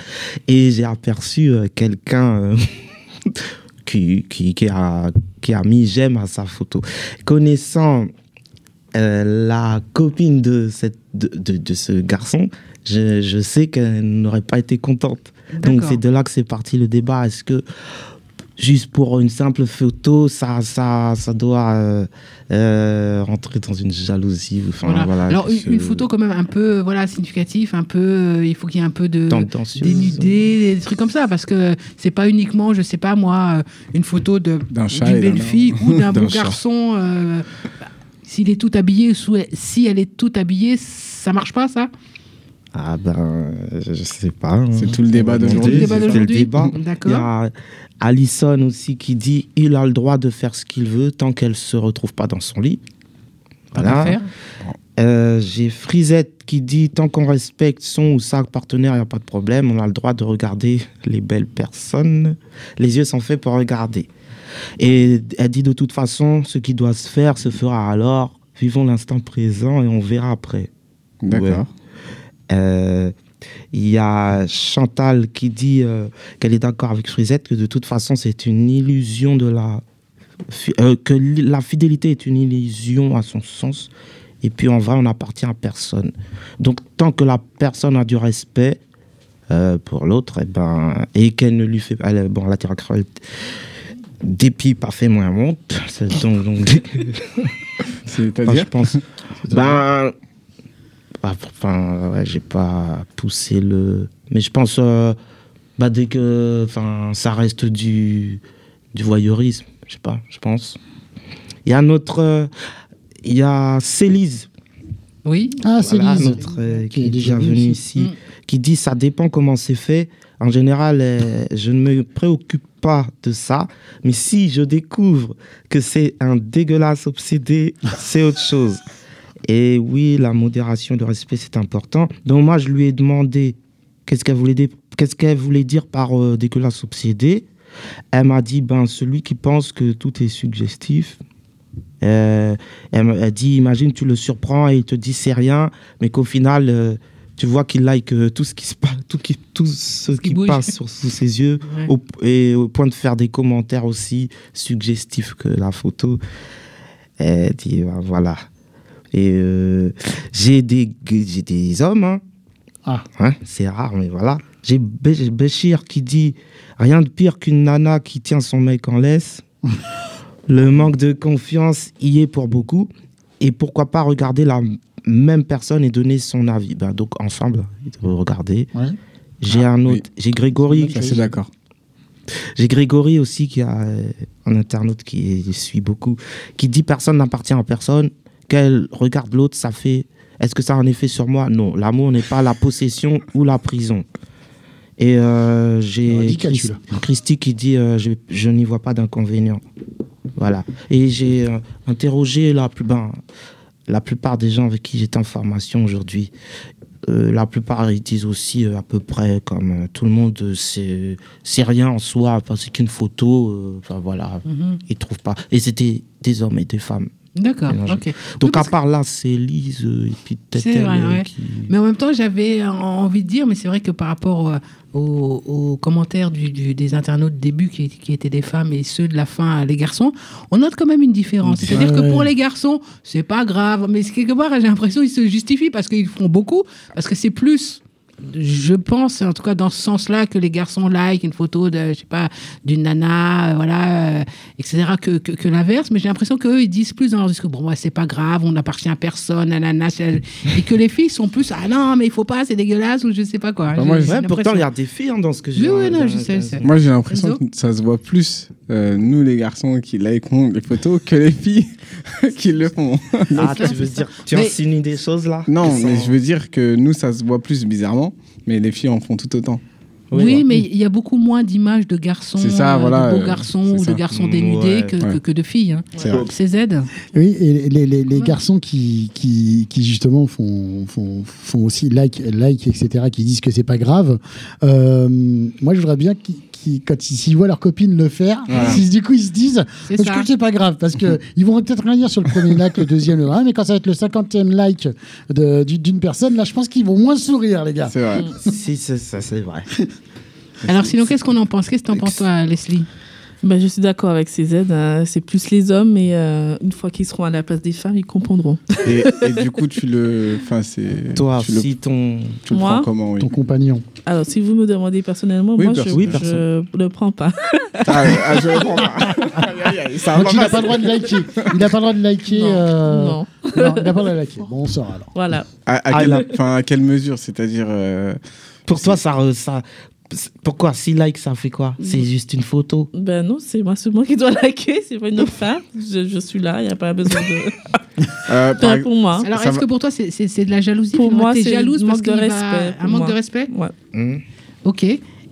S12: Et j'ai aperçu euh, quelqu'un euh, *laughs* qui, qui, qui a, qui a mis j'aime à sa photo. Connaissant euh, la copine de, cette, de, de, de ce garçon, je, je sais qu'elle n'aurait pas été contente. Donc c'est de là que c'est parti le débat. Est-ce que juste pour une simple photo, ça, ça, ça doit euh, euh, rentrer dans une jalousie enfin,
S1: Voilà.
S12: voilà,
S1: Alors,
S12: que
S1: une, photo quand même un peu voilà, significatif, un peu. euh, il faut qu'il y ait un peu de. Dénudé, des trucs comme ça, parce que c'est pas uniquement, je sais pas moi, une photo de-
S6: D'un chat
S1: d'une belle fille ou d'un *laughs* beau
S6: chat.
S1: garçon. bah, S'il est tout habillé, si elle est tout habillée, ça marche pas ça?
S12: Ah ben, je, je sais pas. hein.
S6: C'est tout le débat d'aujourd'hui.
S1: Le débat
S12: le
S1: d'aujourd'hui.
S12: débat. Allison aussi qui dit il a le droit de faire ce qu'il veut tant qu'elle se retrouve pas dans son lit.
S1: D'affaire.
S12: Euh, J'ai Frisette qui dit tant qu'on respecte son ou sa partenaire, il n'y a pas de problème. On a le droit de regarder les belles personnes. Les yeux sont faits pour regarder. Et elle dit de toute façon, ce qui doit se faire se fera alors. Vivons l'instant présent et on verra après.
S6: D'accord.
S12: Ouais. Euh, Il y a Chantal qui dit euh, qu'elle est d'accord avec Frisette, que de toute façon, c'est une illusion de la. euh, que la fidélité est une illusion à son sens. Et puis en vrai, on n'appartient à personne. Donc tant que la personne a du respect euh, pour l'autre, et, ben, et qu'elle ne lui fait pas. Bon, la cruelle dépit pas fait moins honte. *laughs* C'est donc. donc *laughs* *laughs*
S6: C'est-à-dire?
S12: Je pense. Ben. Enfin, ouais, j'ai pas poussé le. Mais je pense. euh, bah, dès que. Enfin, ça reste du. Du voyeurisme. Je sais pas, je pense. Il y a notre. euh, Il y a Célise.
S1: Oui.
S4: Ah,
S12: Voilà,
S4: Célise.
S12: notre, euh,
S4: Qui est
S12: qui est
S4: déjà venue ici.
S12: ici, qui dit ça dépend comment c'est fait. En général, euh, je ne me préoccupe pas de ça, mais si je découvre que c'est un dégueulasse obsédé, c'est autre chose. *laughs* Et oui, la modération, le respect, c'est important. Donc moi, je lui ai demandé qu'est-ce qu'elle voulait, dire- qu'est-ce qu'elle voulait dire par euh, dégueulasse obsédé. Elle m'a dit, ben, celui qui pense que tout est suggestif. Euh, elle m'a dit, imagine, tu le surprends et il te dit c'est rien, mais qu'au final, euh, tu vois qu'il like euh, tout ce qui se passe, tout, qui, tout ce qui, passe sur, sous ses yeux,
S1: Ouais.
S12: au, et au point de faire des commentaires aussi suggestifs que la photo. Elle dit, ben, voilà. Et euh, j'ai des, j'ai des hommes, hein.
S4: Ah.
S12: Hein, c'est rare, mais voilà. J'ai Bé- Béchir qui dit rien de pire qu'une nana qui tient son mec en laisse. *laughs* Le manque de confiance y est pour beaucoup. Et pourquoi pas regarder la même personne et donner son avis. Ben, donc ensemble, il faut regarder.
S4: Ouais.
S12: J'ai
S6: Ah,
S12: un
S6: oui.
S12: autre, j'ai Grégory.
S6: Ça, c'est d'accord.
S12: J'ai Grégory aussi qui a euh, un internaute qui suit beaucoup, qui dit personne n'appartient à personne. Qu'elle regarde l'autre, ça fait. Est-ce que ça a un effet sur moi? Non, l'amour n'est pas la possession ou la prison. Et euh, j'ai
S4: Radical,
S12: Chris-
S4: celui-là.
S12: Christy qui dit euh, je, je n'y vois pas d'inconvénient. Voilà. Et j'ai euh, interrogé la, plus, ben, la plupart des gens avec qui j'étais en formation aujourd'hui. Euh, la plupart ils disent aussi euh, à peu près comme euh, tout le monde euh, c'est c'est rien en soi c'est qu'une photo euh, enfin voilà
S1: Mhm.
S12: ils trouvent pas et c'était des hommes et des femmes
S1: D'accord, ok.
S12: Donc à part là, c'est Lise euh, et puis peut-être
S1: C'est vrai,
S12: euh,
S1: ouais.
S12: qui-
S1: Mais en même temps, j'avais en- envie de dire, mais c'est vrai que par rapport euh, aux, aux commentaires du- du- des internautes début qui, qui étaient des femmes et ceux de la fin, les garçons, on note quand même une différence. C'est-à-dire que pour les garçons, c'est pas grave, mais quelque part, j'ai l'impression qu'ils se justifient parce qu'ils font beaucoup, parce que c'est plus. Je pense, en tout cas dans ce sens-là, que les garçons like une photo de, je sais pas, d'une nana, euh, voilà, euh, etc., que, que, que l'inverse. Mais j'ai l'impression qu'eux, ils disent plus dans leur discours, bon, ouais, c'est pas grave, on n'appartient à personne, nanana, *laughs* et que les filles sont plus, ah non, mais il faut pas, c'est dégueulasse, ou je sais pas quoi.
S6: Bah, moi,
S12: Ouais, pourtant,
S1: l'impression.
S12: il y a des filles hein, dans ce que j'ai.
S1: Oui, oui, non,
S12: dans-
S1: je sais,
S12: dans-
S1: je sais.
S6: Moi, j'ai l'impression que ça se voit plus, euh, nous les garçons qui likeront les photos, que les filles *laughs* qui le font.
S12: Ah, tu veux dire, tu
S1: Mais-
S12: insinues des choses là?
S6: Non, mais
S12: sont-
S6: je veux dire que nous, ça se voit plus bizarrement, mais les filles en font tout autant.
S1: Oui, mais il y a beaucoup moins d'images de garçons,
S6: ça,
S1: euh,
S6: voilà,
S1: de beaux
S6: euh,
S1: garçons ou de garçons dénudés
S12: ouais.
S1: que,
S6: Ouais.
S1: que, que de filles. hein.
S6: C'est
S1: Z.
S4: Oui, et les, les- les garçons qui, qui, qui justement font, font, font aussi like, like, etc., qui disent que c'est pas grave. euh, moi, je voudrais bien qu'ils, quand ils, s'ils voient leur copine le faire,
S6: Voilà.
S4: du coup, ils se disent
S1: C'est
S4: Je
S1: ça.
S4: crois que c'est pas grave, parce que *laughs* ils vont peut-être rien dire sur le premier like, le deuxième, le mais quand ça va être le cinquantième like d'une personne, là, je pense qu'ils vont moins sourire, les gars.
S6: C'est vrai. *laughs*
S12: Si, c'est ça, c'est vrai. *laughs*
S1: Alors sinon, qu'est-ce qu'on en pense? Qu'est-ce que t'en penses, toi, Leslie?
S5: Ben, je suis d'accord avec CZ. hein. C'est plus les hommes, mais euh, une fois qu'ils seront à la place des femmes, ils comprendront.
S6: Et, et du coup, tu le. Enfin, c'est.
S12: Toi,
S6: tu le,
S12: si ton.
S6: tu le
S5: Moi?
S6: prends comment, oui?
S4: Ton compagnon.
S5: Alors, si vous me demandez personnellement,
S6: Oui,
S5: moi,
S6: perso-
S5: je
S12: oui,
S5: ne le prends pas.
S6: Ah, ah, je le prends pas. *laughs* Ça
S4: Donc, il n'a
S6: pas.
S4: le droit de liker. Il n'a pas le droit de liker.
S5: Non.
S4: euh,
S5: Non.
S4: non, il n'a pas le droit de liker. Bon, on sort alors.
S5: Voilà.
S6: À, à
S12: Ah,
S6: quelle, à mesure C'est-à-dire. euh,
S12: Pour toi, ça. Pourquoi? Si like, ça fait quoi?
S1: Mm.
S12: C'est juste une photo?
S5: Ben non, c'est moi seulement qui dois *laughs* liker. C'est pas une autre femme. Je, je suis là, il n'y a pas besoin de. *laughs*
S6: euh, par
S5: pour moi.
S1: Alors, est-ce
S6: va-
S1: que pour toi, c'est de la jalousie
S5: Pour moi, c'est
S1: jalouse
S5: un
S1: parce
S5: manque de respect,
S1: Un manque
S5: moi.
S1: de respect?
S5: Ouais.
S12: Hmm.
S1: Ok.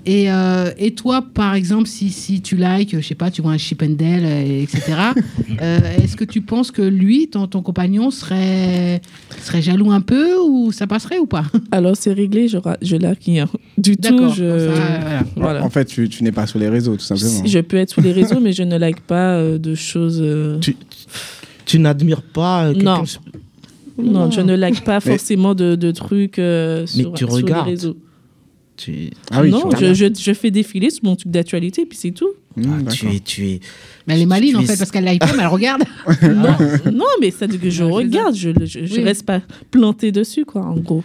S1: Et, euh, et toi, par exemple, si, si tu likes, je sais pas, tu vois un Chippendale, euh, etc., *laughs* euh, est-ce que tu penses que lui, ton, ton compagnon, serait, serait jaloux un peu ou ça passerait ou pas? *laughs*
S5: Alors, c'est réglé, je, je like rien. Du tout, je.
S1: ça, voilà.
S5: Voilà.
S6: En fait, tu, tu n'es pas sur les réseaux, tout simplement.
S5: Si- Je peux être sur les réseaux, mais je ne like pas euh, de choses. euh,
S12: Tu, tu n'admires pas quelqu'un
S5: Non.
S12: sur-
S5: Non, je ne like pas
S6: Mais-
S5: forcément de, de trucs euh,
S12: Mais
S5: sur,
S12: tu
S5: sur
S12: regardes.
S5: les réseaux.
S12: Tu...
S6: Ah oui,
S5: non,
S6: tu
S5: je, je, je fais défiler sur mon truc d'actualité, puis c'est tout.
S6: Mmh,
S12: Ah, tu
S6: d'accord.
S12: es, tu es.
S1: Mais elle est maline, en
S12: Tu es-
S1: fait, parce qu'elle like pas, mais elle regarde. *laughs*
S5: non, non, mais ça dit que je regarde, je, je, je
S1: Oui.
S5: reste pas plantée dessus, quoi, en gros.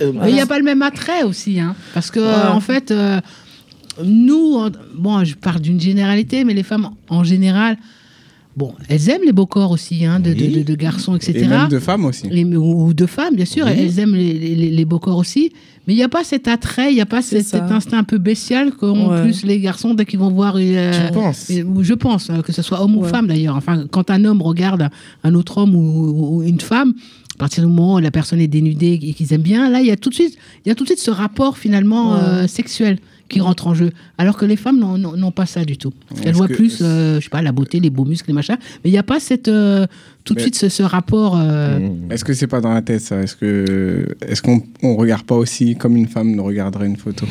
S12: Euh,
S1: Mais il n'y a pas le même attrait aussi, hein, parce que
S5: Ouais.
S1: euh, en fait, euh, nous, bon, je parle d'une généralité, mais les femmes en général, bon, elles aiment les beaux corps aussi, hein, de, de-
S12: Oui.
S1: de- de garçons, etc.
S6: Et même de femmes aussi.
S1: Et- ou ou de femmes, bien sûr,
S12: Oui.
S1: elles aiment les, les- les beaux corps aussi. Mais il n'y a pas cet attrait, il n'y a pas cet, instinct un peu bestial qu'ont
S5: Ouais.
S1: plus les garçons dès qu'ils vont voir. euh,
S12: Tu penses?
S1: et- ou je pense, euh, que ce soit homme ou femme d'ailleurs. Enfin, quand un homme regarde un autre homme ou, ou une femme, à partir du moment où la personne est dénudée et qu'ils aiment bien, là, il y a tout de suite, il y a tout de suite ce rapport finalement
S5: Ouais.
S1: euh, sexuel qui rentre en jeu. Alors que les femmes n'ont- pas ça du tout. Elles voient
S6: que-
S1: plus, euh, je sais pas, la beauté, les beaux muscles, les machins. Mais il n'y a pas cette, euh, tout de
S6: Mais-
S1: suite ce, ce rapport. euh,
S12: Hmm.
S6: Est-ce que c'est pas dans la tête ça? Est-ce que est-ce qu'on on regarde pas aussi comme une femme ne regarderait une photo?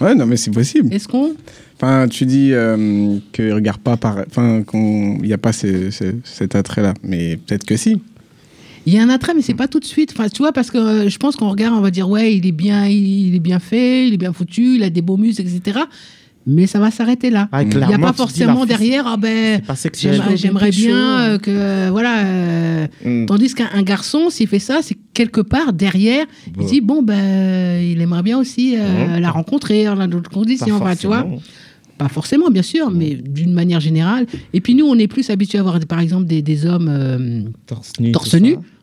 S6: Ouais, non mais c'est possible.
S1: Est-ce qu'on?
S6: Enfin, tu dis euh, qu'il regarde pas par, enfin qu'il n'y a pas ce- ce- cet attrait là, mais peut-être que si.
S1: Il y a un attrait, mais c'est pas tout de suite. Enfin, tu vois, parce que euh, je pense qu'on regarde, on va dire, ouais, il est bien, il, il est bien fait, il est bien foutu, il a des beaux muscles, etc. Mais ça va s'arrêter là.
S12: Ah,
S1: il n'y a pas forcément derrière, ah ben, j'aimerais, bien euh, que, euh, voilà. euh,
S12: Hmm.
S1: Tandis qu'un un garçon, s'il fait ça, c'est quelque part derrière, il dit, bon, ben, il aimerait bien aussi
S12: Mhm.
S1: la rencontrer dans d'autres conditions, enfin, tu vois. Pas forcément, bien sûr, mais d'une manière générale. Et puis nous, on est plus habitués à voir, par exemple, des, des hommes.
S12: Torse nu.
S1: torse.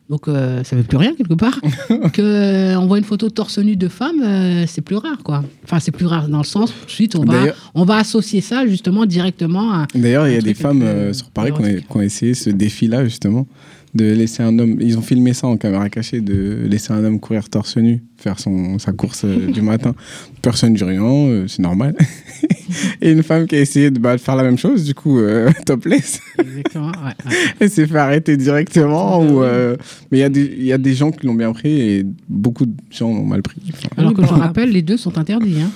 S1: Donc euh, ça veut plus rien quelque part. *laughs* que euh, on voit une photo torse nu de femme, euh, c'est plus rare quoi. Enfin c'est plus rare dans le sens tout de suite on va on va associer ça justement directement à.
S6: D'ailleurs, il y a des femmes euh, sur Paris qui ont,
S1: érotique.
S6: qui ont essayé ce défi-là, justement, de laisser un homme. Ils ont filmé ça en caméra cachée, de laisser un homme courir torse nu, faire son, sa course euh, du *laughs* matin. Personne ne dit rien, euh, c'est normal. *laughs* Et une femme qui a essayé de, bah, de faire la même chose, du coup, euh, *laughs* topless,
S1: Exactement. ouais, ouais.
S6: elle s'est fait arrêter directement. Ou, euh, mais il y, a des- il y a des gens qui l'ont bien pris et beaucoup de gens l'ont mal pris. Enfin,
S1: Alors que je rappelle, les deux sont interdits. Hein.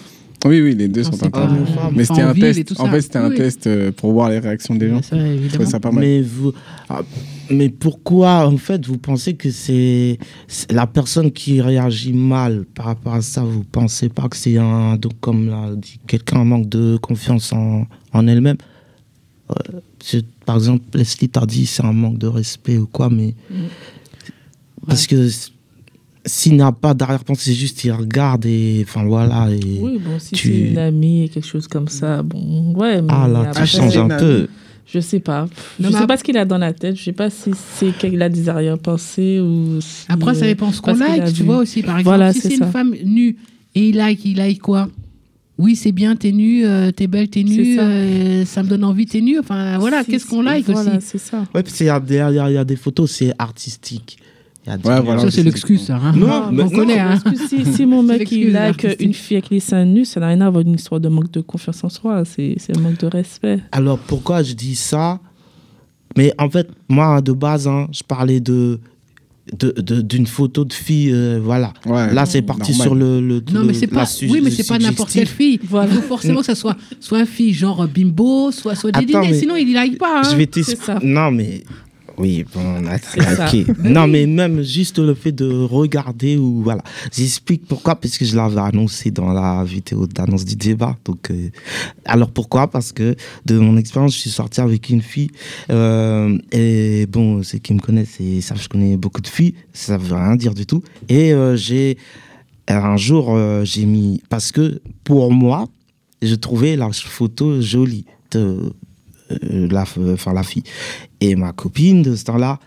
S6: oui, oui, les deux sont interdits. Mais c'était un test. En fait, c'était un
S1: Oui.
S6: test pour voir les réactions des gens.
S1: Ça, évidemment.
S6: Je trouvais ça pas mal.
S12: Mais vous. ah, Mais pourquoi, en fait, vous pensez que c'est la personne qui réagit mal par rapport à ça Vous pensez pas que c'est un, donc comme l'a dit quelqu'un, un manque de confiance en, en elle-même? Euh, Par exemple, Leslie t'a dit c'est un manque de respect ou quoi, mais parce que s'il n'a pas d'arrière-pensée, c'est juste il regarde et enfin voilà. Et
S5: Oui, bon, si
S12: tu-
S5: c'est une amie et quelque chose comme ça, bon, ouais. Mais
S12: Ah, là, tu changes un peu.
S5: Je sais pas. Je
S1: Non, mais
S5: sais pas ce qu'il a dans la tête. Je sais pas si c'est qu'il a des arrière-pensées ou. si,
S1: Après, ça dépend ce qu'on like, tu
S5: vu.
S1: vois aussi. Par exemple,
S5: Voilà,
S1: si
S5: c'est
S1: une femme nue et il like, il like quoi? Oui, c'est bien, t'es nue, euh, t'es belle, t'es nue,
S5: ça.
S1: euh, ça me donne envie, t'es nue. Enfin, voilà, qu'est-ce qu'on like
S5: voilà,
S1: aussi?
S5: c'est ça.
S12: Ouais, parce qu'il y a, des- il y y a des photos, c'est artistique. Il y a des-
S6: Ouais, voilà.
S1: Ça, c'est l'excuse, ça. hein.
S12: Non, mais
S1: on connaît. Hein.
S5: Parce que si, si *laughs* mon mec il
S1: l'excuse
S5: like
S1: artistique.
S5: une fille avec les seins nus, ça n'a rien à voir avec une histoire de manque de confiance en soi. C'est un manque de respect.
S12: Alors pourquoi je dis ça? Mais en fait, moi de base, hein, je parlais de d'une photo de fille, euh, voilà.
S6: Ouais,
S12: Là, c'est parti
S6: normal.
S12: sur le, le-
S1: Non,
S12: le-
S1: mais pas. Oui, mais c'est pas n'importe quelle fille. Il faut forcément que ça soit soit une fille genre bimbo, soit soit
S12: Attends, mais
S1: Sinon, il y like pas. hein.
S12: Je vais
S5: ça.
S12: Non, mais oui, bon, on a. Non, mais même juste le fait de regarder ou voilà. J'explique pourquoi parce que je l'avais annoncé dans la vidéo d'annonce du débat. Donc, euh, alors pourquoi? Parce que de mon expérience, je suis sorti avec une fille euh, et bon, ceux qui me connaissent et savent que je connais beaucoup de filles. Ça veut rien dire du tout. Et euh, j'ai un jour, j'ai mis parce que pour moi, je trouvais la photo jolie de euh, la, enfin, la fille. Et ma copine de ce temps-là,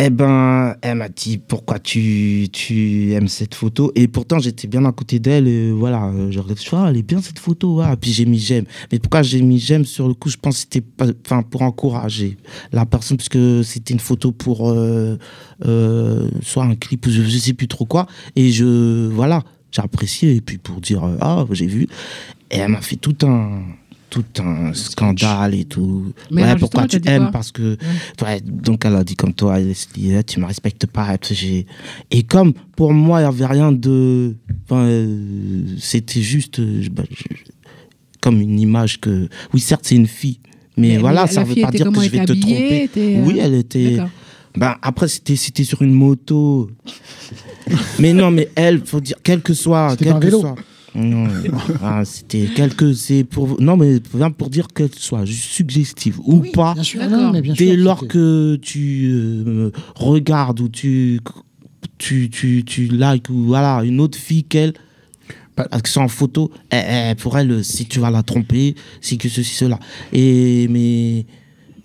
S12: eh ben, elle m'a dit pourquoi tu, tu aimes cette photo? Et pourtant, j'étais bien à côté d'elle. et voilà, euh, je regarde, je fais, ah, elle est bien cette photo. Ah, puis j'ai mis j'aime. Mais pourquoi j'ai mis j'aime sur le coup? Je pense que c'était enfin, pour encourager la personne, parce que c'était une photo pour euh, euh, soit un clip je, je sais plus trop quoi. Et je, voilà, j'ai apprécié. Et puis pour dire, euh, ah, j'ai vu. Et elle m'a fait tout un tout un scandale et tout.
S1: Mais
S12: ouais, pourquoi tu
S1: dit
S12: aimes Parce que ouais, donc elle a dit comme toi, Leslie, eh, tu me respectes pas. Et, et comme pour moi, il n'y avait rien de. enfin, euh, C'était juste euh, bah, je- comme une image que. Oui, certes, c'est une fille. Mais,
S1: Mais-
S12: voilà,
S1: mais
S12: ça
S1: la
S12: veut pas dire que je
S1: elle
S12: vais te tromper.
S1: était, euh,
S12: Oui, elle était. Ben, après, c'était c'était sur une moto. mais non, mais elle, faut dire, quel que soit. Quel que soit- Non, ah, c'était quelque. C'est pour. Non, mais *laughs* bien pour dire qu'elle soit suggestive ou pas.
S4: Bien sûr,
S1: D'accord.
S4: non, mais bien sûr.
S12: Dès lors que tu euh, regardes ou tu, tu, tu, tu likes ou voilà, une autre fille qu'elle, parce que en photo, eh, eh, pour elle, si tu vas la tromper, c'est que ceci, cela. Et, mais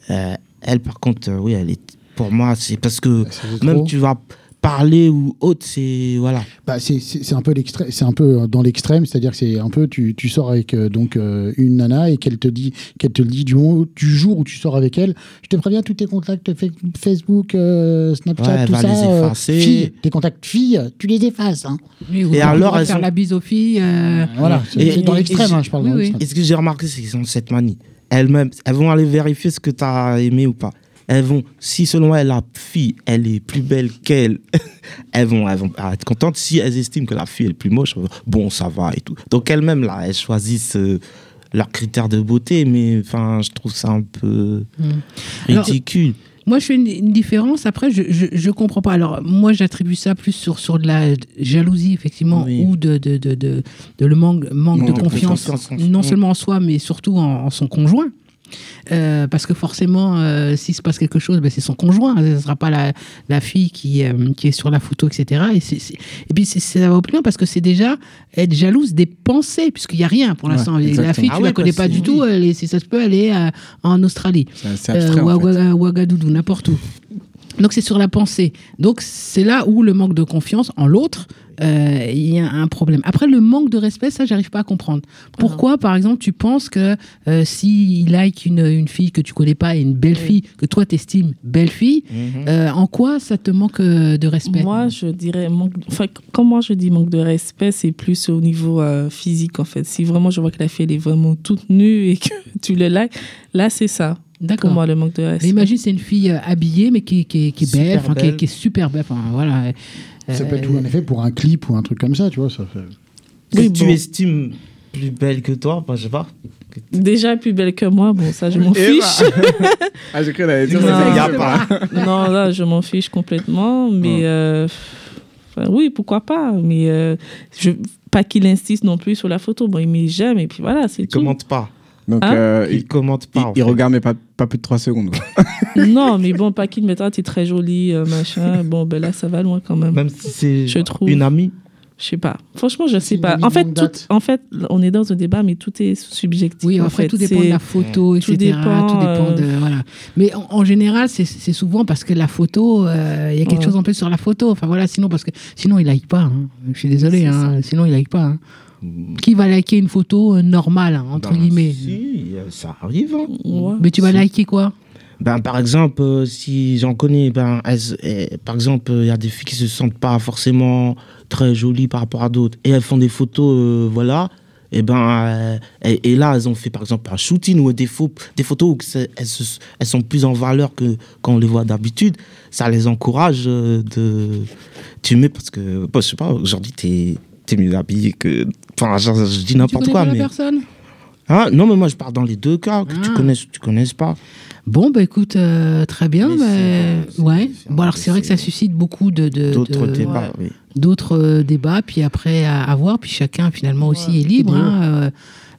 S12: euh, elle, par contre, euh, oui, elle est, pour moi, c'est parce que
S4: C'est
S12: même
S4: trop.
S12: tu vas parler ou autre, c'est. Voilà.
S4: Bah, c'est c'est- c'est un peu l'extrême, c'est un peu dans l'extrême, c'est-à-dire que c'est un peu tu, tu sors avec euh, donc euh, une nana et qu'elle te dit qu'elle te le dit du, moment, du jour où tu sors avec elle, je te préviens tous tes contacts fa- Facebook, euh, Snapchat,
S12: Ouais,
S4: tout
S12: va
S4: ça,
S12: les
S4: euh,
S12: effacer.
S4: filles, tes contacts filles, tu les effaces. Hein.
S1: Oui, ou
S12: Et
S1: alors, faire
S12: sont-
S1: la bise aux filles. euh,
S4: Voilà, c'est
S12: Et-
S4: c'est dans
S12: et-
S4: l'extrême,
S12: et-
S4: hein, je parle
S1: oui,
S4: dans
S1: oui.
S4: l'extrême.
S12: Et ce que j'ai remarqué, c'est qu'ils ont cette manie. Elles-mêmes, elles vont aller vérifier ce que tu as aimé ou pas. Elles vont, si selon elles, la fille, elle est plus belle qu'elle, *laughs* elles vont, elles vont être contentes. Si elles estiment que la fille est plus moche, bon, ça va et tout. Donc elles-mêmes, là, elles choisissent euh, leurs critères de beauté, mais enfin, je trouve ça un peu
S1: Hmm. Alors,
S12: ridicule.
S1: Moi, je fais une, une différence. Après, je, je, je comprends pas. Alors, moi, j'attribue ça plus sur, sur de la jalousie, effectivement,
S12: Oui.
S1: ou de, de, de, de, de le manque, manque de confiance,
S12: confiance en-
S1: non seulement en soi, mais surtout en, en son conjoint. Euh, parce que forcément, euh, s'il se passe quelque chose, ben, c'est son conjoint. Ce ne sera pas la, la fille qui, euh, qui est sur la photo, etc. Et, c'est- c'est- et puis, c'est- ça va au plus loin parce que c'est déjà être jalouse des pensées, puisqu'il n'y a rien pour
S6: Ouais,
S1: l'instant. la fille, tu
S12: Ah
S1: ne la
S12: ouais,
S1: connais pas du
S12: oui.
S1: tout. Elle est- si ça se peut, elle est euh, en Australie
S6: C'est
S1: ou à Ouagadougou, n'importe où. Donc c'est sur la pensée. Donc c'est là où le manque de confiance en l'autre, euh, il y a un problème. Après le manque de respect, ça j'arrive pas à comprendre. Pourquoi par exemple tu penses que euh, s'il like une, une fille que tu connais pas et une belle fille que toi t'estimes belle fille,
S12: Mhm.
S1: euh, en quoi ça te manque euh, de respect?
S5: Moi, je dirais, manque, enfin, quand moi je dis manque de respect, c'est plus au niveau euh, physique en fait. Si vraiment je vois que la fille elle est vraiment toute nue et que *laughs* tu le likes, là c'est ça. Pour
S1: D'accord.
S5: moi, le manque de
S1: Mais
S5: respect.
S1: imagine c'est une fille euh, habillée mais qui, qui, qui est belle,
S12: Super
S1: enfin, qui, est-
S12: belle.
S1: qui est super belle. Enfin voilà.
S4: Ça
S1: Euh,
S4: peut être tout en effet pour un clip ou un truc comme ça, tu vois. Ça fait...
S12: Tu
S5: bon.
S12: estimes plus belle que toi, bah, je sais pas.
S5: Déjà plus belle que moi, bon, ça, je m'en fiche. *laughs*
S6: Ah, j'ai cru qu'elle allait dire
S5: Non.
S6: ça.
S12: Y a pas. *laughs*
S5: non, là, je m'en fiche complètement. Mais euh, enfin, oui, pourquoi pas. Mais euh, je, pas qu'il insiste non plus sur la photo. Bon, il met j'aime et puis voilà, c'est
S12: Il
S5: tout.
S12: commente pas.
S6: Donc,
S5: Hein
S6: euh,
S12: Il
S6: il,
S12: commente pas.
S6: il-
S12: en
S6: il regarde, mais pas, pas plus de 3 secondes. *laughs*
S5: Non, mais bon, pas qu'il mettra, t'es très jolie, euh, machin. Bon, ben là, ça va loin quand même.
S12: Même si c'est
S5: Je trouve.
S12: une amie.
S5: Je sais pas. Franchement, je sais pas. En fait, tout, en fait, on est dans un débat, mais tout est subjectif.
S1: Oui,
S5: en
S1: après,
S5: fait.
S1: tout dépend de la photo,
S5: tout
S1: etc.
S5: dépend,
S1: tout dépend
S5: euh,
S1: de. Voilà. Mais en, en général, c'est- c'est souvent parce que la photo, euh, il y a quelque
S5: Ouais.
S1: chose en plus sur la photo. Enfin voilà, sinon, parce que sinon, il like pas. hein. Je suis désolé, hein. sinon, il like pas. hein. Qui va liker une photo euh, normale, hein, entre
S12: Ben,
S1: guillemets
S12: Si, euh, ça arrive. hein.
S5: Ouais.
S1: Mais tu vas
S12: Si.
S1: liker quoi?
S12: Ben, par exemple, euh, si j'en connais, ben, elles- eh, par exemple, il y a des filles qui se sentent pas forcément très jolies par rapport à d'autres. Et elles font des photos, euh, voilà. Et, ben, euh, et, et là, elles ont fait, par exemple, un shooting ou des, faux, des photos où elles, se- elles sont plus en valeur que quand on les voit d'habitude. Ça les encourage euh, de. Tu mets, parce que, bon, je sais pas, aujourd'hui, t'es es mieux habillé que. Enfin, je, je dis n'importe quoi, mais.
S1: personne
S12: Ah, non, mais moi, je parle dans les deux cas, que tu
S1: Ah.
S12: connaisses ou tu connaisses pas.
S1: Bon, bah écoute, euh, très bien.
S12: Mais
S1: bah,
S12: c'est-
S1: ouais. Bon, alors c'est vrai que ça suscite beaucoup de.
S12: D'autres débats, oui.
S1: d'autres euh, débats, puis après à, à voir, puis chacun finalement aussi est libre. Hein,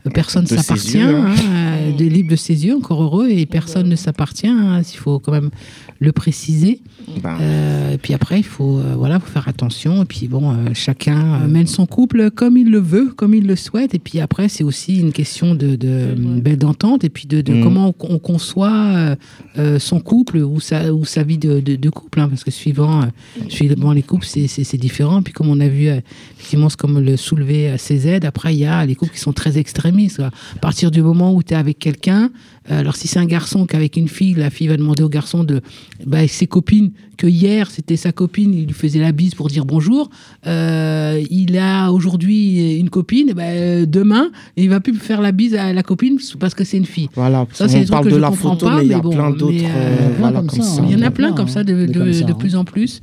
S1: euh, personne ne s'appartient,
S12: hein.
S1: hein, de libre de ses yeux, encore heureux, et personne ne s'appartient, hein, il faut quand même le préciser.
S12: Ben,
S1: Euh, et puis après, il faut, euh, voilà, faut faire attention. Et puis bon, euh, chacun euh, mène son couple comme il le veut, comme il le souhaite. Et puis après, c'est aussi une question de, de d'entente et puis de, de
S12: Mhm.
S1: comment on, on conçoit son couple ou sa, ou sa vie de, de, de couple. hein, parce que suivant, euh, suivant les couples, c'est, différent. Puis comme on a vu, euh, effectivement, c'est comme le soulever à CZ. Après, il y a les couples qui sont très extrémistes. quoi. À partir du moment où tu es avec quelqu'un, alors si c'est un garçon qu'avec une fille, la fille va demander au garçon de, bah, ses copines, que hier c'était sa copine, il lui faisait la bise pour dire bonjour. Euh, il a aujourd'hui une copine, et euh, demain il va plus faire la bise à la copine parce que c'est une fille.
S12: Voilà,
S1: Ça, c'est
S12: on
S1: des trucs
S12: parle
S1: que
S12: de
S1: je
S12: la
S1: comprends
S12: photo,
S1: pas,
S12: mais il y a
S1: bon,
S12: plein d'autres.
S1: euh,
S12: euh, voilà,
S4: comme
S12: comme
S4: ça,
S12: ça.
S4: hein.
S1: Il y en a plein comme ça de, de-
S4: des comme ça,
S1: de
S4: hein.
S1: plus en plus.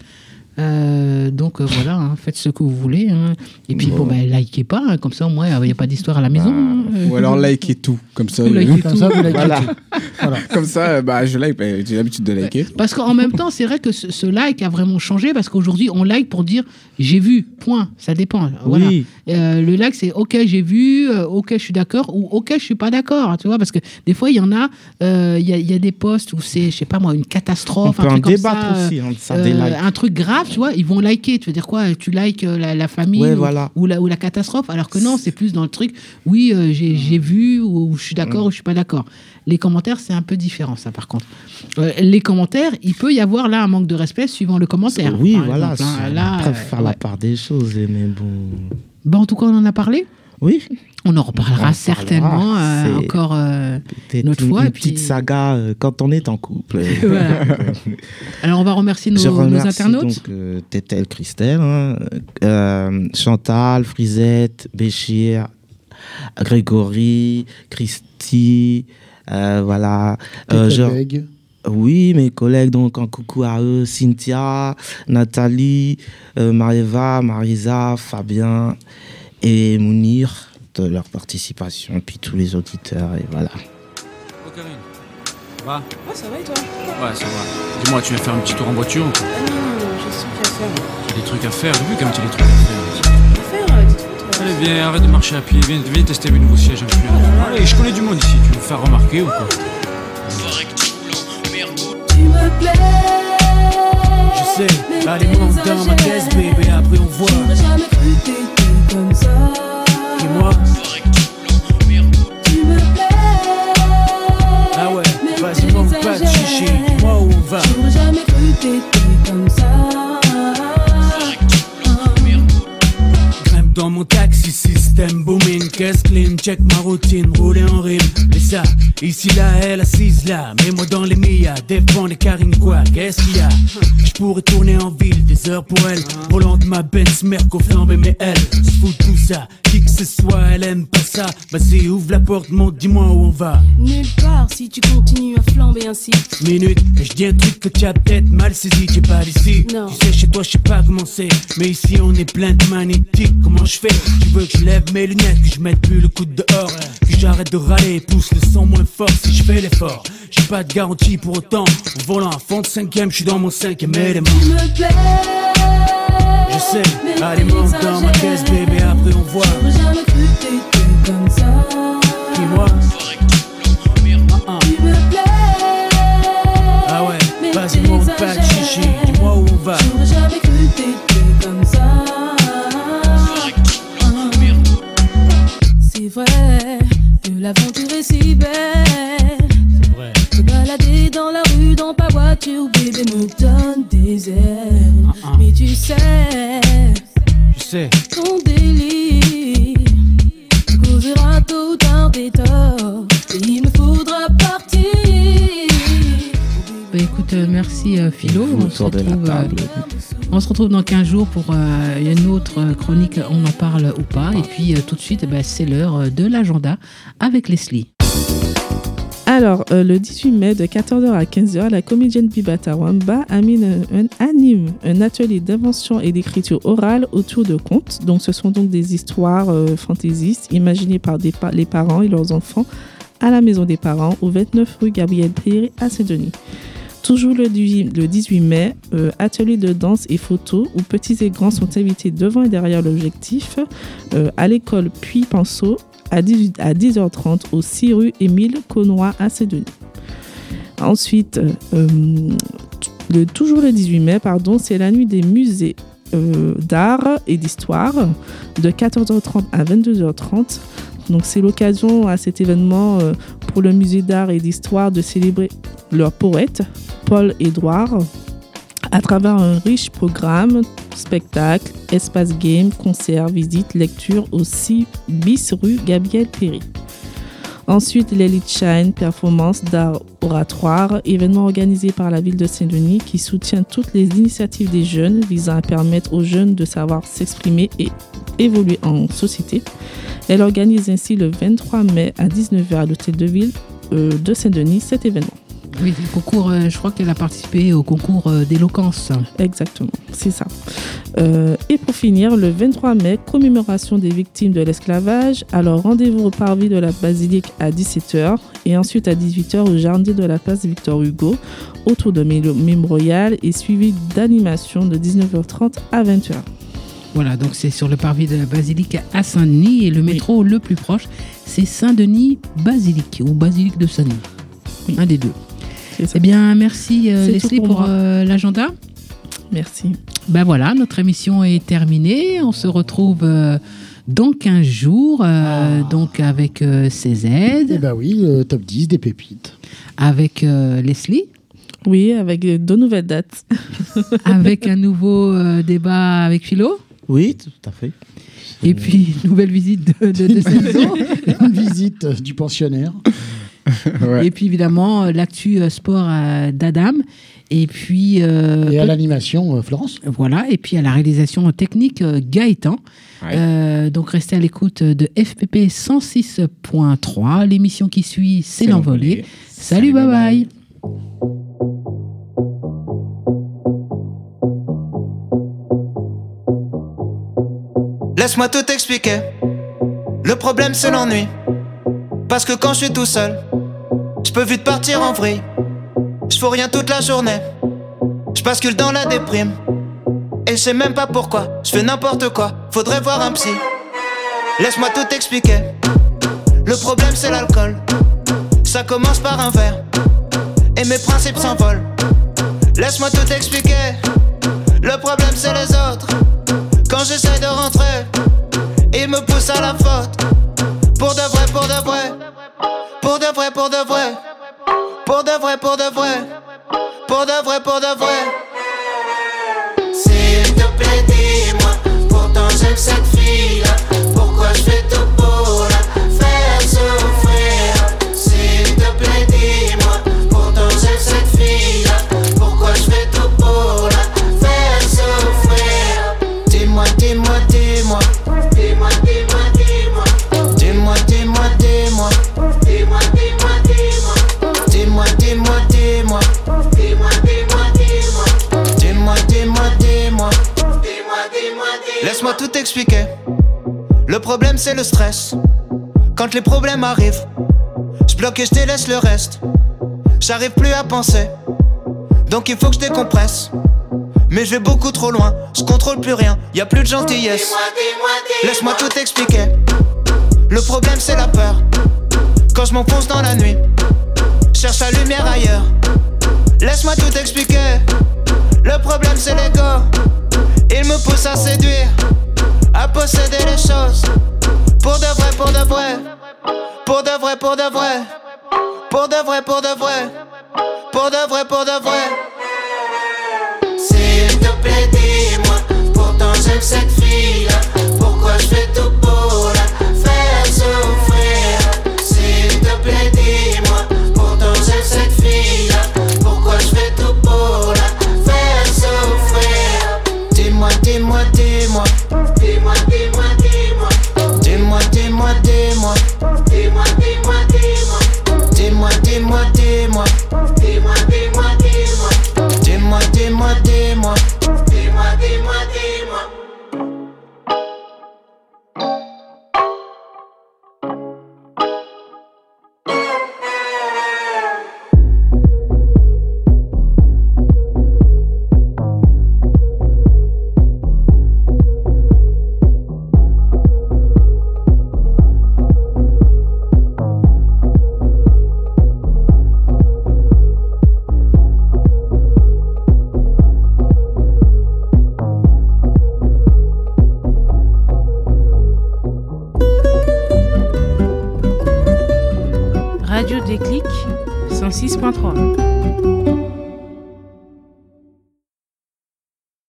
S1: Euh, donc euh, voilà, hein, faites ce que vous voulez. hein. Et puis bon, ben, likez pas, hein, comme ça au moins il n'y a pas d'histoire à la maison. hein.
S6: Ou alors likez tout, comme ça.
S1: Vous likez
S4: Comme
S1: tout.
S4: ça, vous likez
S12: Voilà.
S4: tout. Voilà. *laughs*
S6: Comme ça, euh, bah, je like, bah, j'ai l'habitude de liker.
S1: Parce qu'en même temps, c'est vrai que ce, ce like a vraiment changé parce qu'aujourd'hui, on like pour dire j'ai vu, point. Ça dépend. Voilà.
S12: Oui,
S1: Euh, le like, c'est ok, j'ai vu, euh, ok, je suis d'accord ou ok, je suis pas d'accord. Tu vois, parce que des fois, il y en a, euh, il y, a, il y a des posts où c'est, je sais pas moi, une
S12: on
S1: catastrophe,
S12: peut
S1: un
S12: en
S1: truc comme
S12: débattre
S1: ça,
S12: aussi, ça
S1: euh,
S12: des likes.
S1: un truc grave, tu vois, ils vont liker. Tu veux dire quoi Tu likes euh, la, la famille
S12: Ouais,
S1: ou,
S12: voilà.
S1: ou la, ou la catastrophe, alors que non, c'est plus dans le truc, oui, euh, j'ai j'ai vu, ou je suis d'accord, ou je suis pas d'accord. Les commentaires, c'est un peu différent, ça, par contre. Euh, les commentaires, il peut y avoir là un manque de respect suivant le commentaire.
S12: Oui, voilà.
S1: exemple, hein. Là,
S12: Après, faire la part des choses, mais bon.
S1: Bon, en tout cas, on en a parlé.
S12: Oui,
S1: On en reparlera
S12: en
S1: certainement
S12: parlera,
S1: euh, encore. euh, Une autre fois,
S12: une
S1: et puis-
S12: petite saga euh, quand on est en couple. *laughs*
S1: Voilà. *laughs* Alors, on va remercier nos,
S12: Je
S1: nos
S12: remercie
S1: internautes.
S12: donc euh, Tétel Christelle, hein, euh, Chantal, Frisette, Béchir, Grégory, Christy, euh, voilà. Euh, je- oui, mes collègues, donc un coucou à eux, Cynthia, Nathalie, euh, Marieva, Marisa, Fabien et Mounir de leur participation, puis tous les auditeurs, et voilà.
S13: Oh Karine, ça va?
S14: Ouais, ça va et toi?
S13: Ouais, ça va. Dis-moi, tu viens faire un petit tour en voiture ou quoi
S14: Ah non, j'ai su qu'à faire.
S13: Tu as des trucs à faire, j'ai vu quand même tu as des trucs à faire.
S14: À faire, euh, toi.
S13: Allez, viens, arrête de marcher à pied, viens, viens tester mes nouveaux sièges un peu. Allez, je connais du monde ici, tu veux me faire remarquer ou quoi
S14: Tu me plais.
S13: Je sais, les monte dans ma caisse, bébé, après on voit.
S14: J'aurais jamais cru t'étais comme ça.
S13: Dis-moi,
S14: Tu me plais.
S13: ah ouais, vas-y, manque pas de chichi, dis-moi où on va.
S14: J'aurais jamais cru t'étais comme ça.
S13: Dans mon taxi, système booming, caisse clean, check ma routine, rouler en rime. Et ça, ici là, elle assise là, mets-moi dans les mias, défend les carines quoi, qu'est-ce qu'il y a? Je
S15: pourrais tourner en ville, des heures pour elle. Volant de ma Benz, Merco flambé, mais elle se fout de tout ça. Qui que ce soit, elle aime pas ça. Vas-y, ouvre la porte, monte, dis-moi où on va.
S14: Nulle part si tu continues à flamber ainsi.
S15: Minute, je dis un truc que tu as peut-être mal saisi, t'es pas d'ici.
S14: Non.
S15: Tu sais, chez toi, je sais pas comment c'est. Mais ici, on est plein de magnétiques. Comment je fais? Tu veux que je lève mes lunettes, que je mette plus le coude dehors, que j'arrête de râler pousse le son moins fort si je fais l'effort. J'ai pas de garantie pour autant. En volant à fond de cinquième, je suis dans mon cinquième élément.
S14: Tu me plais.
S15: Je sais, allez, monte dans ma caisse, bébé, après on voit.
S14: J'aurais jamais cru que t'étais comme ça.
S15: Dis-moi. Ah, ah.
S14: Tu me plais.
S15: Ah ouais, vas-y, monte pas de chichi,
S14: vrai que l'aventure est si belle.
S15: C'est vrai.
S14: Se balader dans la rue, dans ta voiture, bébé me donne des ailes.
S15: Ah,
S14: Mais tu sais,
S15: Je sais.
S14: ton délire causera tôt ou tard des torts. Et il me faudra
S1: écoute, euh, merci euh, Philo. On se, retrouve, euh, on se retrouve dans 15 jours pour euh, une autre chronique, on en parle ou pas. Et puis euh, tout de suite, eh ben, c'est l'heure de l'agenda avec Leslie.
S5: Alors, euh, le 18 mai, de 14h à 15h, la comédienne Bibata Wamba anime un, anime un atelier d'invention et d'écriture orale autour de contes. Donc, ce sont donc des histoires euh, fantaisistes imaginées par des pa- les parents et leurs enfants à la maison des parents, au 29 rue Gabriel Péry à Saint-Denis. Toujours le 18 le 18 mai, euh, atelier de danse et photo où petits et grands sont invités devant et derrière l'objectif euh, à l'école Puy Pinceau à, 18 à 10h30 au 6 rue Émile Connoy à Saint-Denis. Ensuite, euh, toujours le 18 mai, pardon, c'est la nuit des musées d'art et d'histoire de 14h30 à 22h30. Donc c'est l'occasion à cet événement pour le musée d'art et d'histoire de célébrer leur poète, Paul Édouard, à travers un riche programme, spectacle, espace game, concert, visite, lecture au 6 bis rue Gabriel Péry. Ensuite, l'Elite Shine, performance d'art oratoire, événement organisé par la ville de Saint-Denis qui soutient toutes les initiatives des jeunes visant à permettre aux jeunes de savoir s'exprimer et évoluer en société. Elle organise ainsi le 23 mai à 19h à l'hôtel de ville euh, de Saint-Denis cet événement.
S1: Oui, le concours, euh, je crois qu'elle a participé au concours euh, d'éloquence.
S5: Exactement, c'est ça. Euh, et pour finir, le 23 mai, commémoration des victimes de l'esclavage. Alors rendez-vous au parvis de la basilique à 17h et ensuite à 18h au jardin de la place Victor Hugo autour de Mémorial et suivi d'animation de 19h30 à 20h.
S1: Voilà, donc c'est sur le parvis de la basilique à Saint-Denis et le métro le plus proche, c'est Saint-Denis-Basilique ou Basilique de Saint-Denis. Un des deux. Eh bien, merci euh, Leslie
S5: pour
S1: euh, l'agenda.
S5: Merci.
S1: Ben voilà, notre émission est terminée. On se retrouve euh, dans 15 jours, euh, donc avec euh, CZ.
S4: Eh ben oui, le top 10 des pépites.
S1: Avec euh, Leslie.
S5: Oui, avec euh, deux nouvelles dates. *laughs*
S1: avec un nouveau euh, débat avec Philo.
S12: Oui, tout à fait.
S1: Et puis, nouvelle visite de, de, de *laughs* saison.
S4: Une visite euh, du pensionnaire. *laughs*
S1: Et puis, évidemment, euh, l'actu euh, sport euh, d'Adam. Et puis. euh,
S4: Et à l'animation, Florence.
S1: Voilà. Et puis, à la réalisation technique, Gaëtan. Euh, donc, restez à l'écoute de FPP 106.3. L'émission qui suit, c'est l'envolée. Salut, bye bye.
S16: Laisse-moi tout expliquer. Le problème c'est l'ennui. Parce que quand je suis tout seul, je peux vite partir en vrille. Je fais rien toute la journée. Je bascule dans la déprime. Et je sais même pas pourquoi. Je fais n'importe quoi. Faudrait voir un psy. Laisse-moi tout expliquer. Le problème c'est l'alcool. Ça commence par un verre. Et mes principes s'envolent. Laisse-moi tout expliquer. Le problème c'est les autres. Quand j'essaie de rentrer, ils me poussent à la faute. Pour de vrai, pour de vrai. Pour de vrai, pour de vrai. Pour de vrai, pour de vrai. Pour de vrai, pour de vrai. S'il te plaît, dis-moi. Pourtant j'aime cette fille-là. Laisse-moi tout expliquer. Le problème c'est le stress. Quand les problèmes arrivent, je bloque et je délaisse le reste. J'arrive plus à penser, donc il faut que je décompresse. Mais je vais beaucoup trop loin, je contrôle plus rien, y a plus de gentillesse. Laisse-moi tout expliquer. Le problème c'est la peur. Quand je m'enfonce dans la nuit, cherche la lumière ailleurs. Laisse-moi tout expliquer. Le problème c'est l'ego. Il me pousse à séduire, à posséder les choses. Pour de vrai, pour de vrai. Pour de vrai, pour de vrai. Pour de vrai, pour de vrai. Pour de vrai, pour de vrai.
S8: S'il te plaît, dis-moi, pourtant j'aime cette fille-là.